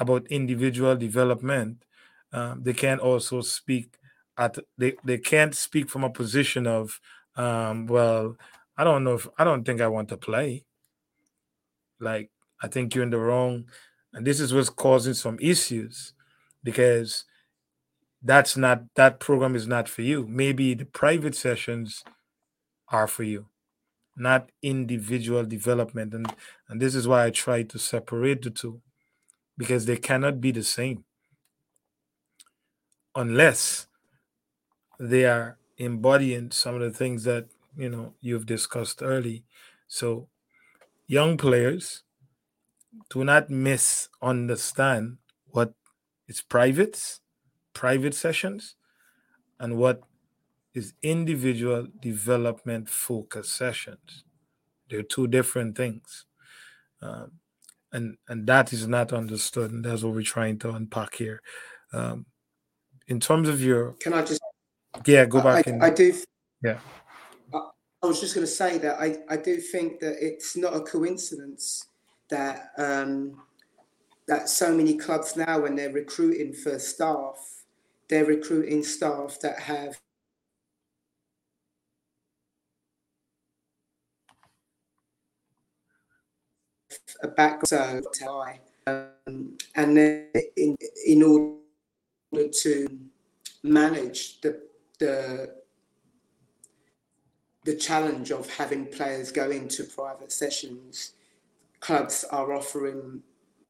about individual development, um, they can also speak at they, they can't speak from a position of um, well, I don't know if I don't think I want to play. Like I think you're in the wrong, and this is what's causing some issues because that's not that program is not for you. Maybe the private sessions are for you, not individual development. And and this is why I try to separate the two because they cannot be the same unless they are embodying some of the things that you know you've discussed early. So young players do not misunderstand what is privates, private sessions, and what is individual development focus sessions. They're two different things. Um, and and that is not understood, and that's what we're trying to unpack here. Um, in terms of your, can I just? Yeah, go back. I, and, I do. Yeah. I, I was just going to say that I I do think that it's not a coincidence that um, that so many clubs now, when they're recruiting for staff, they're recruiting staff that have a background um, and then in, in order to manage the the the challenge of having players go into private sessions, clubs are offering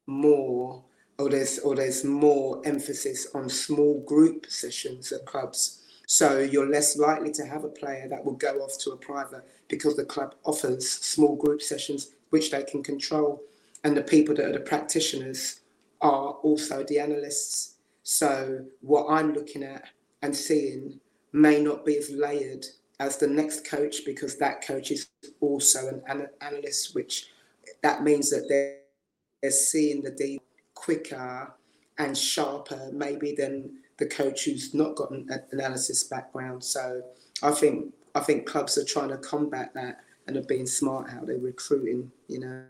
more or there's or there's more emphasis on small group sessions at clubs. So you're less likely to have a player that will go off to a private because the club offers small group sessions which they can control. And the people that are the practitioners are also the analysts. So what I'm looking at and seeing may not be as layered as the next coach because that coach is also an, an analyst, which that means that they're, they're seeing the data quicker and sharper maybe than the coach who's not got an analysis background. So I think I think clubs are trying to combat that and are being smart how they're recruiting, you know.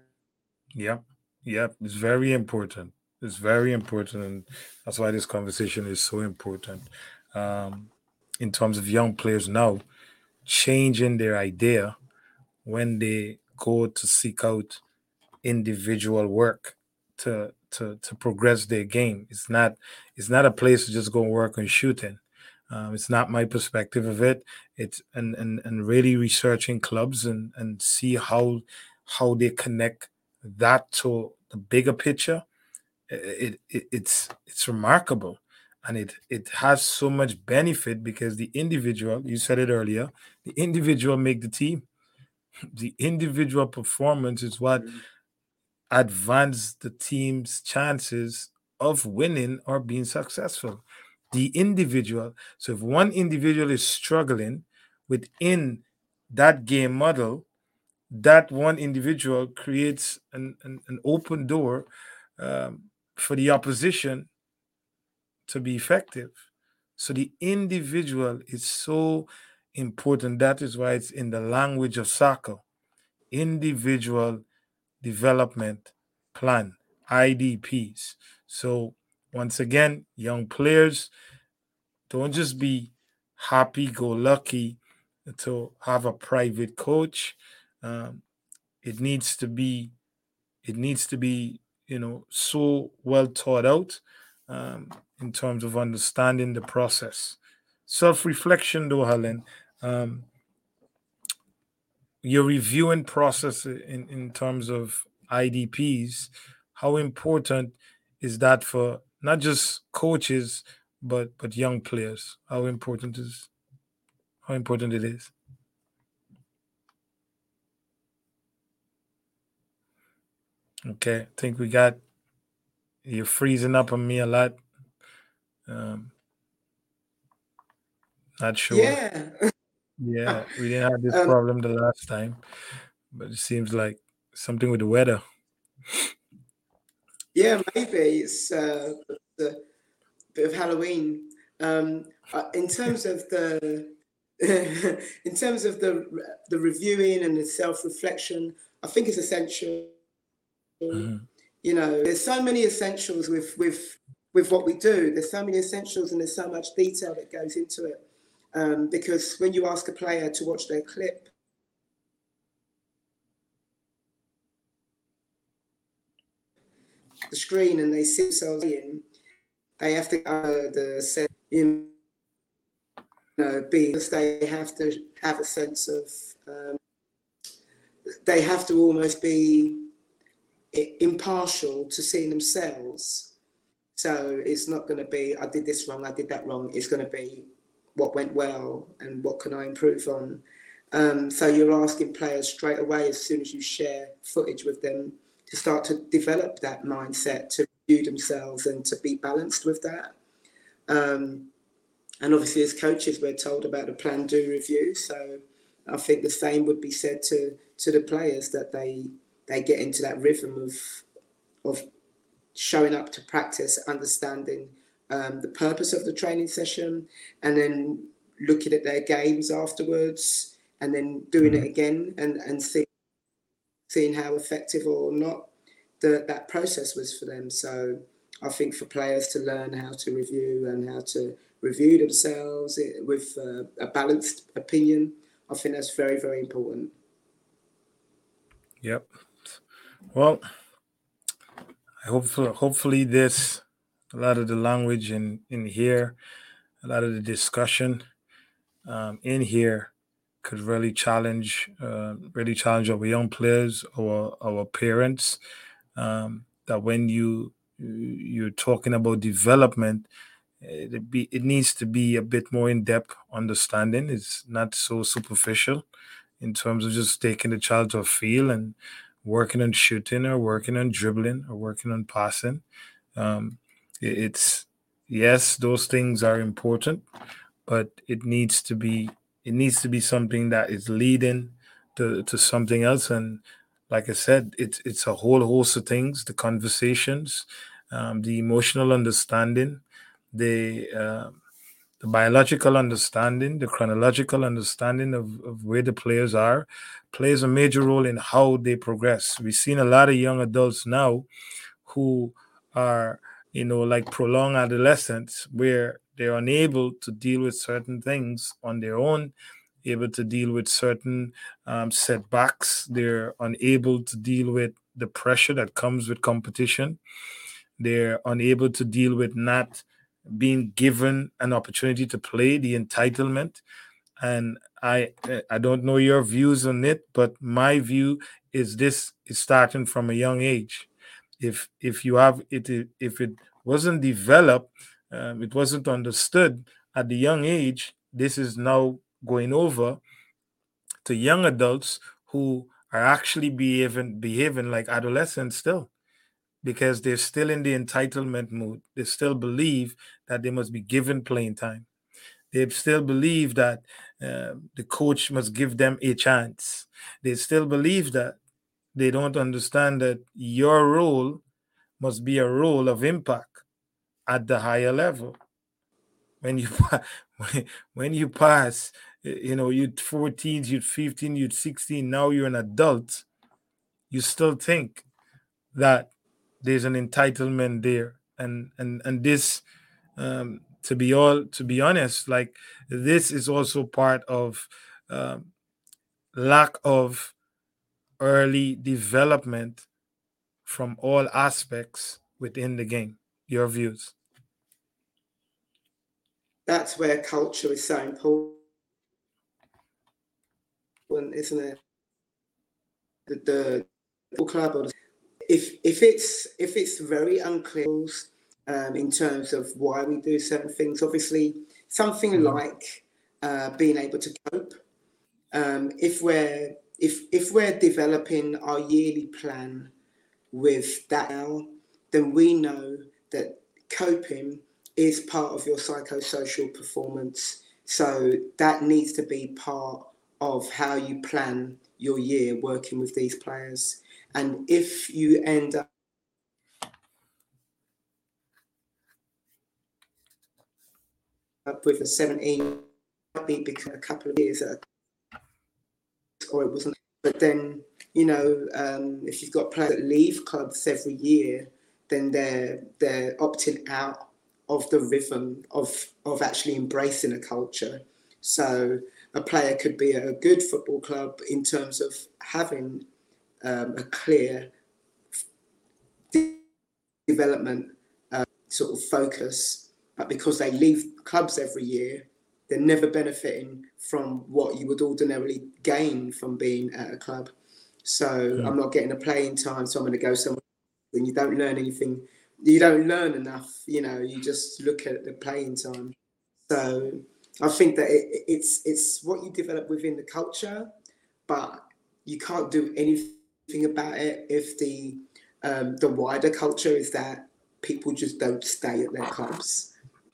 Yeah, yeah, it's very important. It's very important, and that's why this conversation is so important. Um, in terms of young players now changing their idea when they go to seek out individual work to to to progress their game. It's not it's not a place to just go work on shooting. Um, it's not my perspective of it. It's and and and really researching clubs and and see how how they connect that to the bigger picture. It, it it's it's remarkable, and it it has so much benefit because the individual. You said it earlier. The individual make the team. The individual performance is what mm-hmm. Advance the team's chances of winning or being successful the individual. So if one individual is struggling within that game model, that one individual creates an, an, an open door um, for the opposition to be effective. So the individual is so important. That is why it's in the language of soccer individual development plan, IDPs. So once again, young players, don't just be happy go lucky to have a private coach. Um, it needs to be, it needs to be, you know, so well thought out um, in terms of understanding the process. Self reflection, though, Helen. Um, your reviewing process in, in terms of IDPs, how important is that for not just coaches but but young players? How important is how important it is? Okay i think we got you're freezing up on me a lot. Um not sure. Yeah yeah we didn't have this um, problem the last time but it seems like something with the weather yeah, maybe it's uh, the bit of Halloween. Um, uh, in terms of the in terms of the the reviewing and the self reflection, I think it's essential. Mm-hmm. You know, there's so many essentials with with with what we do. There's so many essentials and there's so much detail that goes into it. Um, because when you ask a player to watch their clip, the screen and they see themselves in, they have to uh, the set you know be they have to have a sense of um, they have to almost be impartial to seeing themselves. So it's not going to be I did this wrong, I did that wrong. It's going to be what went well and what can I improve on. Um, so you're asking players straight away as soon as you share footage with them to start to develop that mindset to view themselves and to be balanced with that. Um, and obviously, as coaches, we're told about the plan do review. So I think the same would be said to to the players that they they get into that rhythm of of showing up to practice, understanding um, the purpose of the training session, and then looking at their games afterwards, and then doing it mm-hmm. again and and see, seeing how effective or not the, that process was for them. So I think for players to learn how to review and how to review themselves with uh, a balanced opinion, I think that's very very important. Yep. Well, hopefully, hopefully this a lot of the language in in here, a lot of the discussion um, in here could really challenge, uh, really challenge our young players, or our parents. Um, that when you you're talking about development, it be it needs to be a bit more in depth understanding. It's not so superficial in terms of just taking the child to a field and working on shooting or working on dribbling or working on passing. Um, it's yes, those things are important, but it needs to be it needs to be something that is leading to, to something else. And like I said, it's it's a whole host of things: the conversations, um, the emotional understanding, the uh, the biological understanding, the chronological understanding of, of where the players are, plays a major role in how they progress. We've seen a lot of young adults now who are, you know, like prolonged adolescence, where they're unable to deal with certain things on their own, able to deal with certain um, setbacks. They're unable to deal with the pressure that comes with competition. They're unable to deal with not being given an opportunity to play, the entitlement. And I I don't know your views on it, but my view is this is starting from a young age. If if you have it if it wasn't developed, um, it wasn't understood at the young age, this is now going over to young adults who are actually behaving behaving like adolescents still because they're still in the entitlement mood. They still believe that they must be given playing time. They still believe that uh, the coach must give them a chance. They still believe that they don't understand that your role must be a role of impact at the higher level. When you when you pass, you know, you're 14, you're 15, you're 16, now you're an adult, you still think that there's an entitlement there and and and this um to be all to be honest like this is also part of um, lack of early development from all aspects within the game your views that's where culture is so important isn't it the, the club if if it's if it's very unclear um, in terms of why we do certain things, obviously something mm-hmm. like uh, being able to cope. Um, if we're if if we're developing our yearly plan with that now, then we know that coping is part of your psychosocial performance. So that needs to be part of how you plan your year working with these players. And if you end up with a 17, be because a couple of years or it wasn't. But then, you know, um, if you've got players that leave clubs every year, then they're they're opting out of the rhythm of of actually embracing a culture. So a player could be a good football club in terms of having um, a clear development uh, sort of focus, but because they leave clubs every year, they're never benefiting from what you would ordinarily gain from being at a club. So yeah. I'm not getting a playing time, so I'm going to go somewhere. And you don't learn anything. You don't learn enough. You know, you just look at the playing time. So I think that it, it's it's what you develop within the culture, but you can't do anything about it if the um, the wider culture is that people just don't stay at their clubs.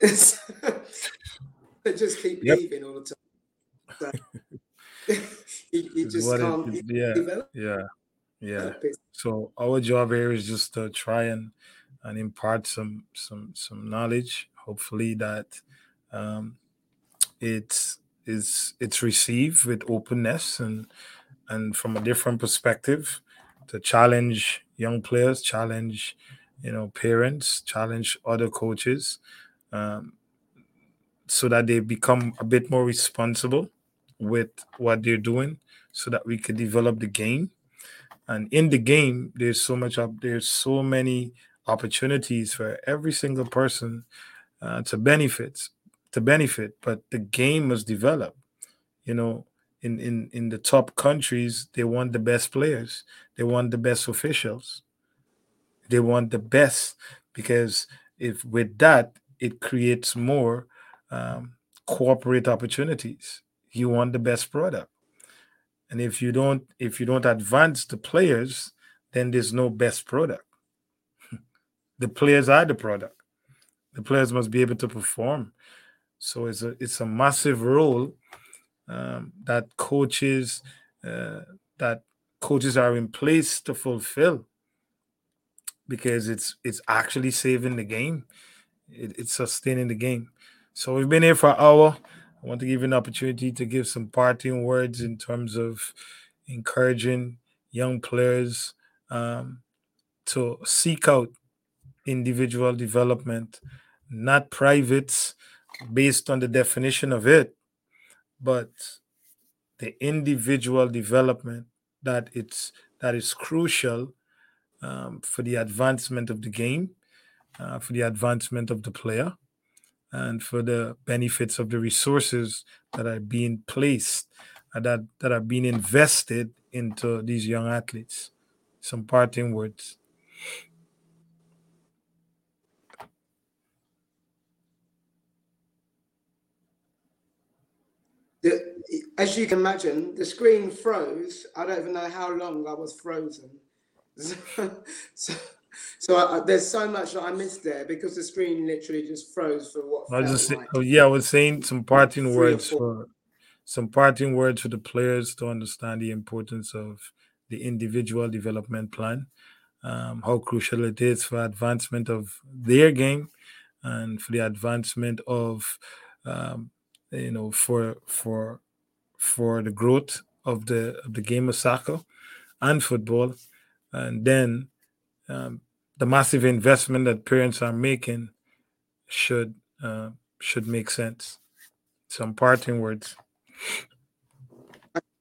they just keep yep. leaving all the time. So, you, you just can't. It, yeah, develop. yeah, yeah. So our job here is just to try and and impart some some some knowledge. Hopefully that um, it's is it's received with openness and and from a different perspective to challenge young players, challenge you know parents, challenge other coaches, um, so that they become a bit more responsible with what they're doing, so that we could develop the game. And in the game, there's so much up. There's so many opportunities for every single person uh, to benefit to benefit but the game must develop you know in in in the top countries they want the best players they want the best officials they want the best because if with that it creates more um, corporate opportunities. You want the best product. And if you don't if you don't advance the players then there's no best product. The players are the product. The players must be able to perform. So it's a it's a massive role um, that coaches uh, that coaches are in place to fulfill because it's it's actually saving the game. It, it's sustaining the game. So we've been here for an hour. I want to give you an opportunity to give some parting words in terms of encouraging young players um, to seek out individual development, not privates, based on the definition of it, but the individual development that it's that is crucial um, for the advancement of the game, uh, for the advancement of the player, and for the benefits of the resources that are being placed uh, that that are being invested into these young athletes. Some parting words. the, as you can imagine, the screen froze. I don't even know how long I was frozen. So, so, so I, there's so much that I missed there because the screen literally just froze for what. I just like oh, yeah, I was saying some parting words for some parting words for the players to understand the importance of the individual development plan, um, how crucial it is for advancement of their game, and for the advancement of um, you know, for for for the growth of the of the game of soccer and football, and then um, the massive investment that parents are making should uh, should make sense. Some parting words.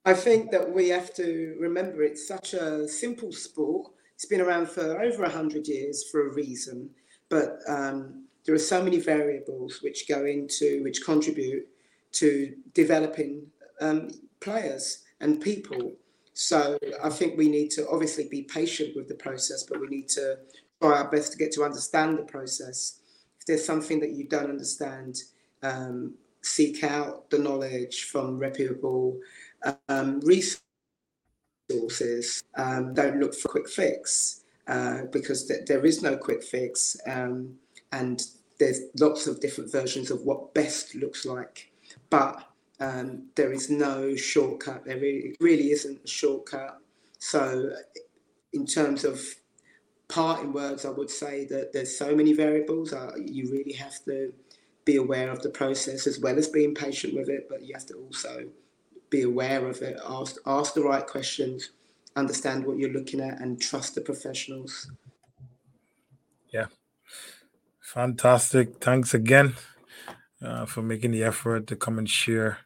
I think that we have to remember it's such a simple sport. It's been around for over hundred years for a reason, but um, there are so many variables which go into which contribute to developing um, players and people. So I think we need to obviously be patient with the process, but we need to try our best to get to understand the process. If there's something that you don't understand, um, seek out the knowledge from reputable um, resources. Um, don't look for a quick fix uh, because th- there is no quick fix, um, and there's lots of different versions of what best looks like but um, there is no shortcut. There really, really isn't a shortcut. So, in terms of parting words, I would say that there's so many variables. Uh, you really have to be aware of the process as well as being patient with it, but you have to also be aware of it. Ask ask the right questions, understand what you're looking at, and trust the professionals. Yeah, fantastic. Thanks again uh, for making the effort to come and share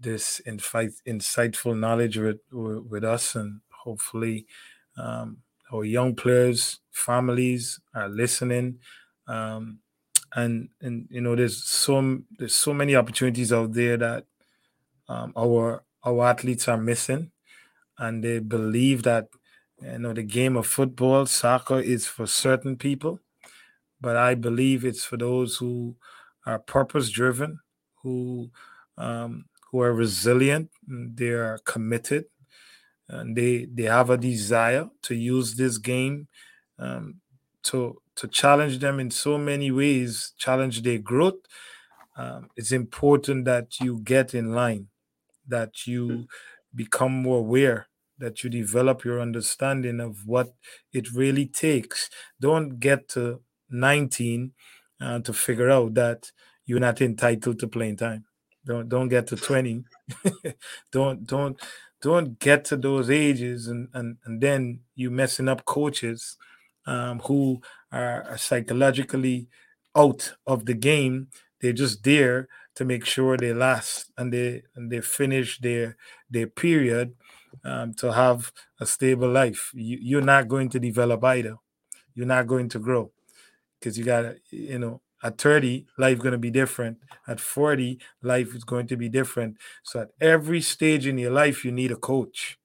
this insight, insightful knowledge with, with us. And hopefully, um, our young players, families are listening. Um, and and you know, there's so there's so many opportunities out there that um, our our athletes are missing, and they believe that you know the game of football, soccer is for certain people, but I believe it's for those who are purpose driven, who um, who are resilient, they are committed, and they they have a desire to use this game um, to to challenge them in so many ways, challenge their growth. Um, it's important that you get in line, that you become more aware, that you develop your understanding of what it really takes. Don't get to 19 uh, to figure out that you're not entitled to playing time. Don't don't get to 20. don't don't don't get to those ages and and, and then you messing up coaches um, who are, psychologically out of the game. They're just there to make sure they last and they and they finish their their period um, to have a stable life. You, you're not going to develop either. You're not going to grow because you got to, you know, at 30, life going to be different. At 40, life is going to be different. So at every stage in your life, you need a coach.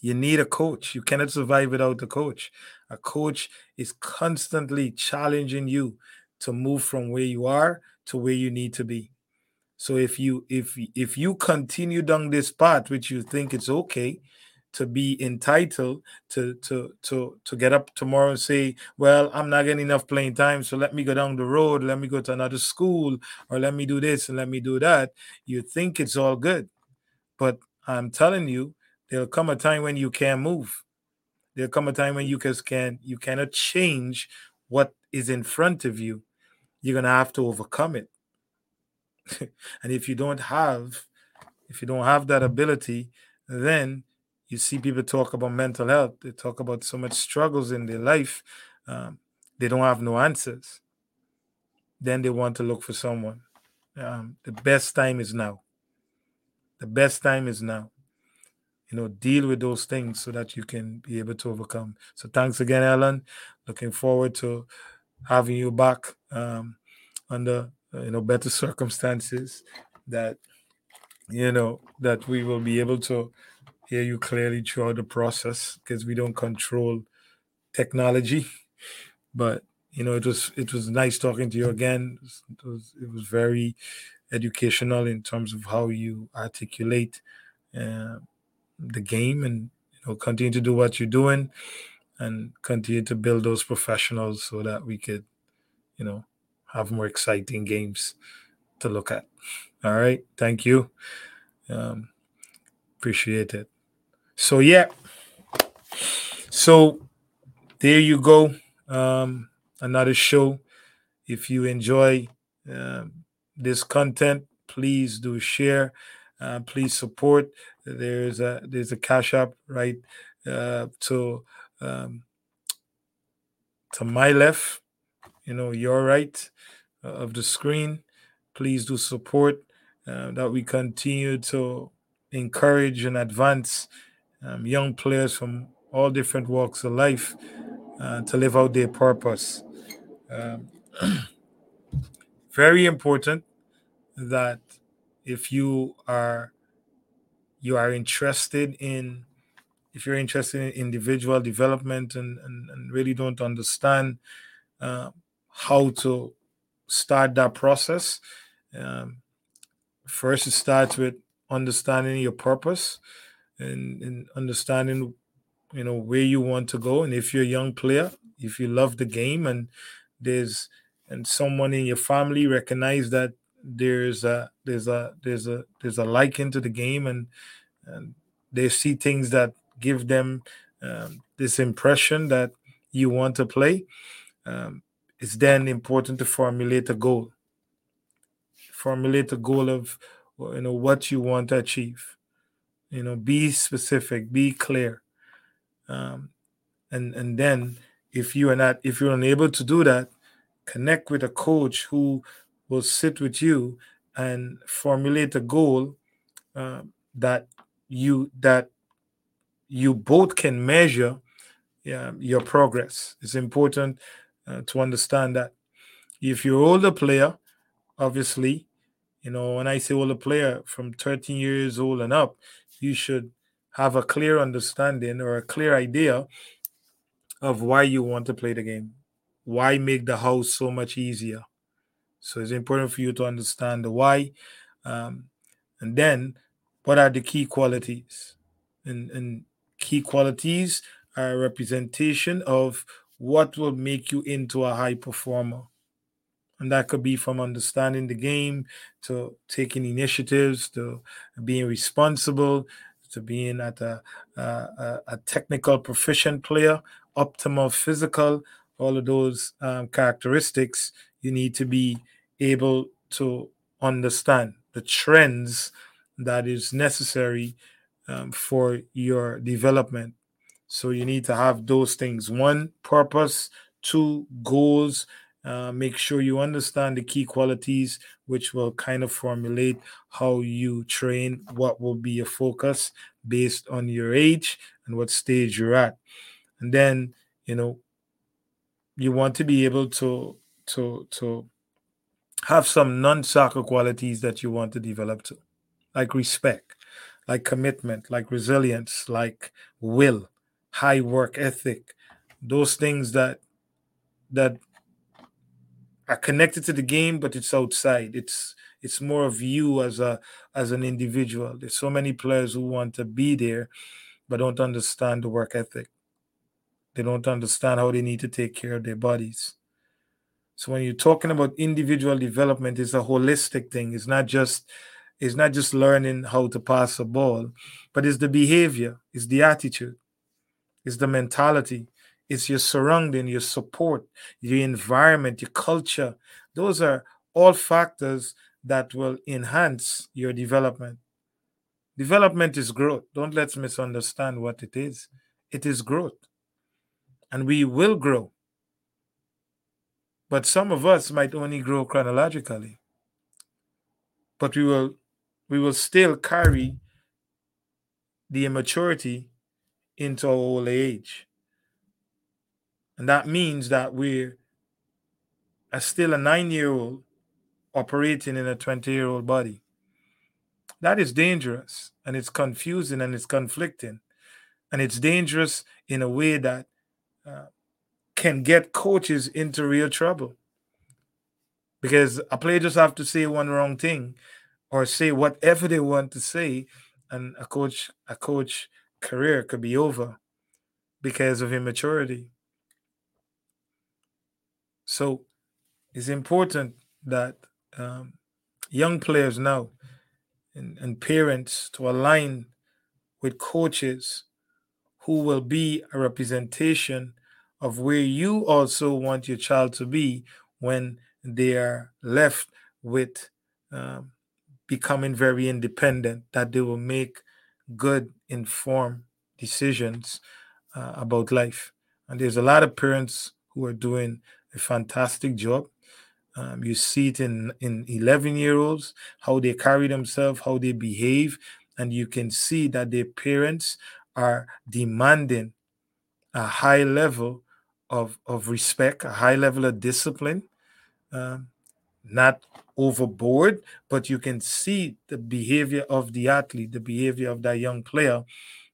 You need a coach. You cannot survive without a coach. A coach is constantly challenging you to move from where you are to where you need to be. So if you if if you continue down this path, which you think it's okay, to be entitled to to to to get up tomorrow and say, well, I'm not getting enough playing time, so let me go down the road, let me go to another school, or let me do this and let me do that. You think it's all good, but I'm telling you, there'll come a time when you can't move. There'll come a time when you just can you cannot change what is in front of you. You're gonna have to overcome it. and if you don't have, if you don't have that ability, then you see people talk about mental health they talk about so much struggles in their life um, they don't have no answers. Then they want to look for someone. Um, the best time is now. The best time is now. You know deal with those things so that you can be able to overcome. So thanks again Helen. Looking forward to having you back um, under uh, you know better circumstances that you know that we will be able to hear you clearly throughout the process because we don't control technology. But you know, it was it was nice talking to you again. It was it was very educational in terms of how you articulate uh, the game and you know continue to do what you're doing and continue to build those professionals so that we could you know have more exciting games to look at all right thank you um, appreciate it so yeah. So there you go. Um, another show. If you enjoy uh, this content, please do share. Uh, please support. There's a there's a cash app right uh, to um, to my left. You know your right uh, of the screen. Please do support uh, that we continue to encourage and advance um, young players from all different walks of life uh, to live out their purpose. Um, very important that if you are you are interested in if you're interested in individual development and, and, and really don't understand uh, how to start that process um, first it starts with understanding your purpose and, and understanding you know where you want to go. And if you're a young player if you love the game and there's and someone in your family recognize that there's a there's a there's a there's a liking to the game and and they see things that give them um, this impression that you want to play um, it's then important to formulate a goal. Formulate a goal of you know what you want to achieve you know be specific be clear. Um, and and then if you are not if you're unable to do that connect with a coach who will sit with you and formulate a goal uh, that you that you both can measure yeah, your progress. It's important uh, to understand that if you're older player obviously you know when i say older player from 13 years old and up you should have a clear understanding or a clear idea of why you want to play the game. Why make the house so much easier? So it's important for you to understand the why. Um, and then what are the key qualities? And, and key qualities are a representation of what will make you into a high performer. And that could be from understanding the game to taking initiatives to being responsible to being at a, a, a technical proficient player, optimal physical, all of those um, characteristics you need to be able to understand the trends that is necessary um, for your development. So you need to have those things one, purpose, two, goals. Uh, make sure you understand the key qualities, which will kind of formulate how you train, what will be your focus based on your age and what stage you're at. And then, you know, you want to be able to to to have some non-soccer qualities that you want to develop to, like respect, like commitment, like resilience, like will, high work ethic, those things that that are connected to the game, but it's outside. It's it's more of you as a as an individual. There's so many players who want to be there, but don't understand the work ethic. They don't understand how they need to take care of their bodies. So when you're talking about individual development, it's a holistic thing. It's not just it's not just learning how to pass a ball, but it's the behavior, it's the attitude, it's the mentality, it's your surrounding, your support, your environment, your culture. Those are all factors that will enhance your development. Development is growth. Don't let's misunderstand what it is. It is growth. And we will grow. But some of us might only grow chronologically. But we will we will still carry the immaturity into our old age. And that means that we're still a nine year old operating in a 20 year old body. That is dangerous and it's confusing and it's conflicting. And it's dangerous in a way that uh, can get coaches into real trouble. Because a player just have to say one wrong thing or say whatever they want to say, and a coach, a coach career could be over because of immaturity. So it's important that um, young players now and, and parents to align with coaches who will be a representation of where you also want your child to be when they are left with um, becoming very independent, that they will make good, informed decisions uh, about life. And there's a lot of parents who are doing a fantastic job um, you see it in in 11 year olds how they carry themselves, how they behave, and you can see that their parents are demanding a high level of of respect, a high level of discipline, um, not overboard, but you can see the behavior of the athlete, the behavior of that young player.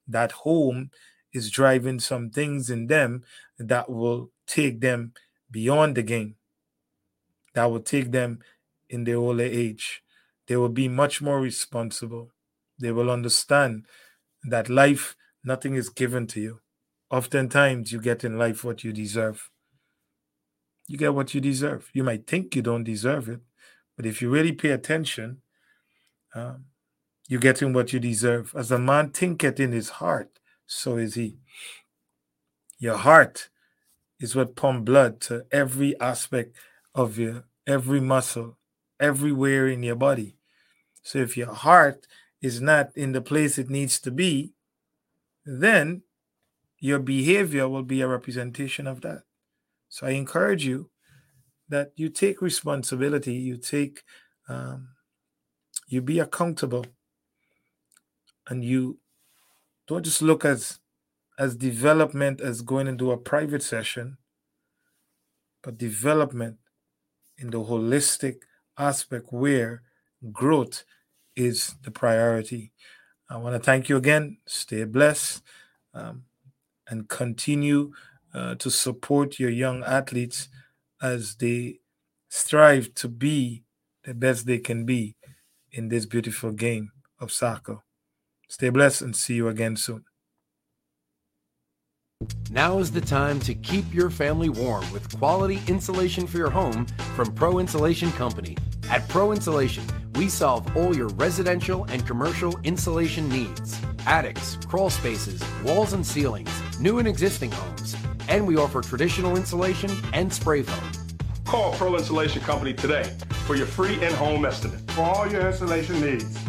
That home is driving some things in them that will take them beyond the game that will take them in their older age. They will be much more responsible. They will understand that life, nothing is given to you. Oftentimes, you get in life what you deserve. You get what you deserve. You might think you don't deserve it, but if you really pay attention, um, you're getting what you deserve. As a man thinketh in his heart, so is he. Your heart is what pump blood to every aspect of your every muscle, everywhere in your body. So if your heart is not in the place it needs to be, then your behavior will be a representation of that. So I encourage you that you take responsibility, you take, um, you be accountable, and you don't just look as as development as going into a private session, but development in the holistic aspect where growth is the priority. I want to thank you again. Stay blessed um, and continue uh, to support your young athletes as they strive to be the best they can be in this beautiful game of soccer. Stay blessed and see you again soon. Now is the time to keep your family warm with quality insulation for your home from Pro Insulation Company. At Pro Insulation, we solve all your residential and commercial insulation needs attics, crawl spaces, walls and ceilings, new and existing homes. And we offer traditional insulation and spray foam. Call Pro Insulation Company today for your free in-home estimate for all your insulation needs.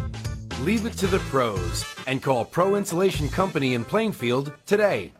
Leave it to the pros and call Pro Insulation Company in Plainfield today.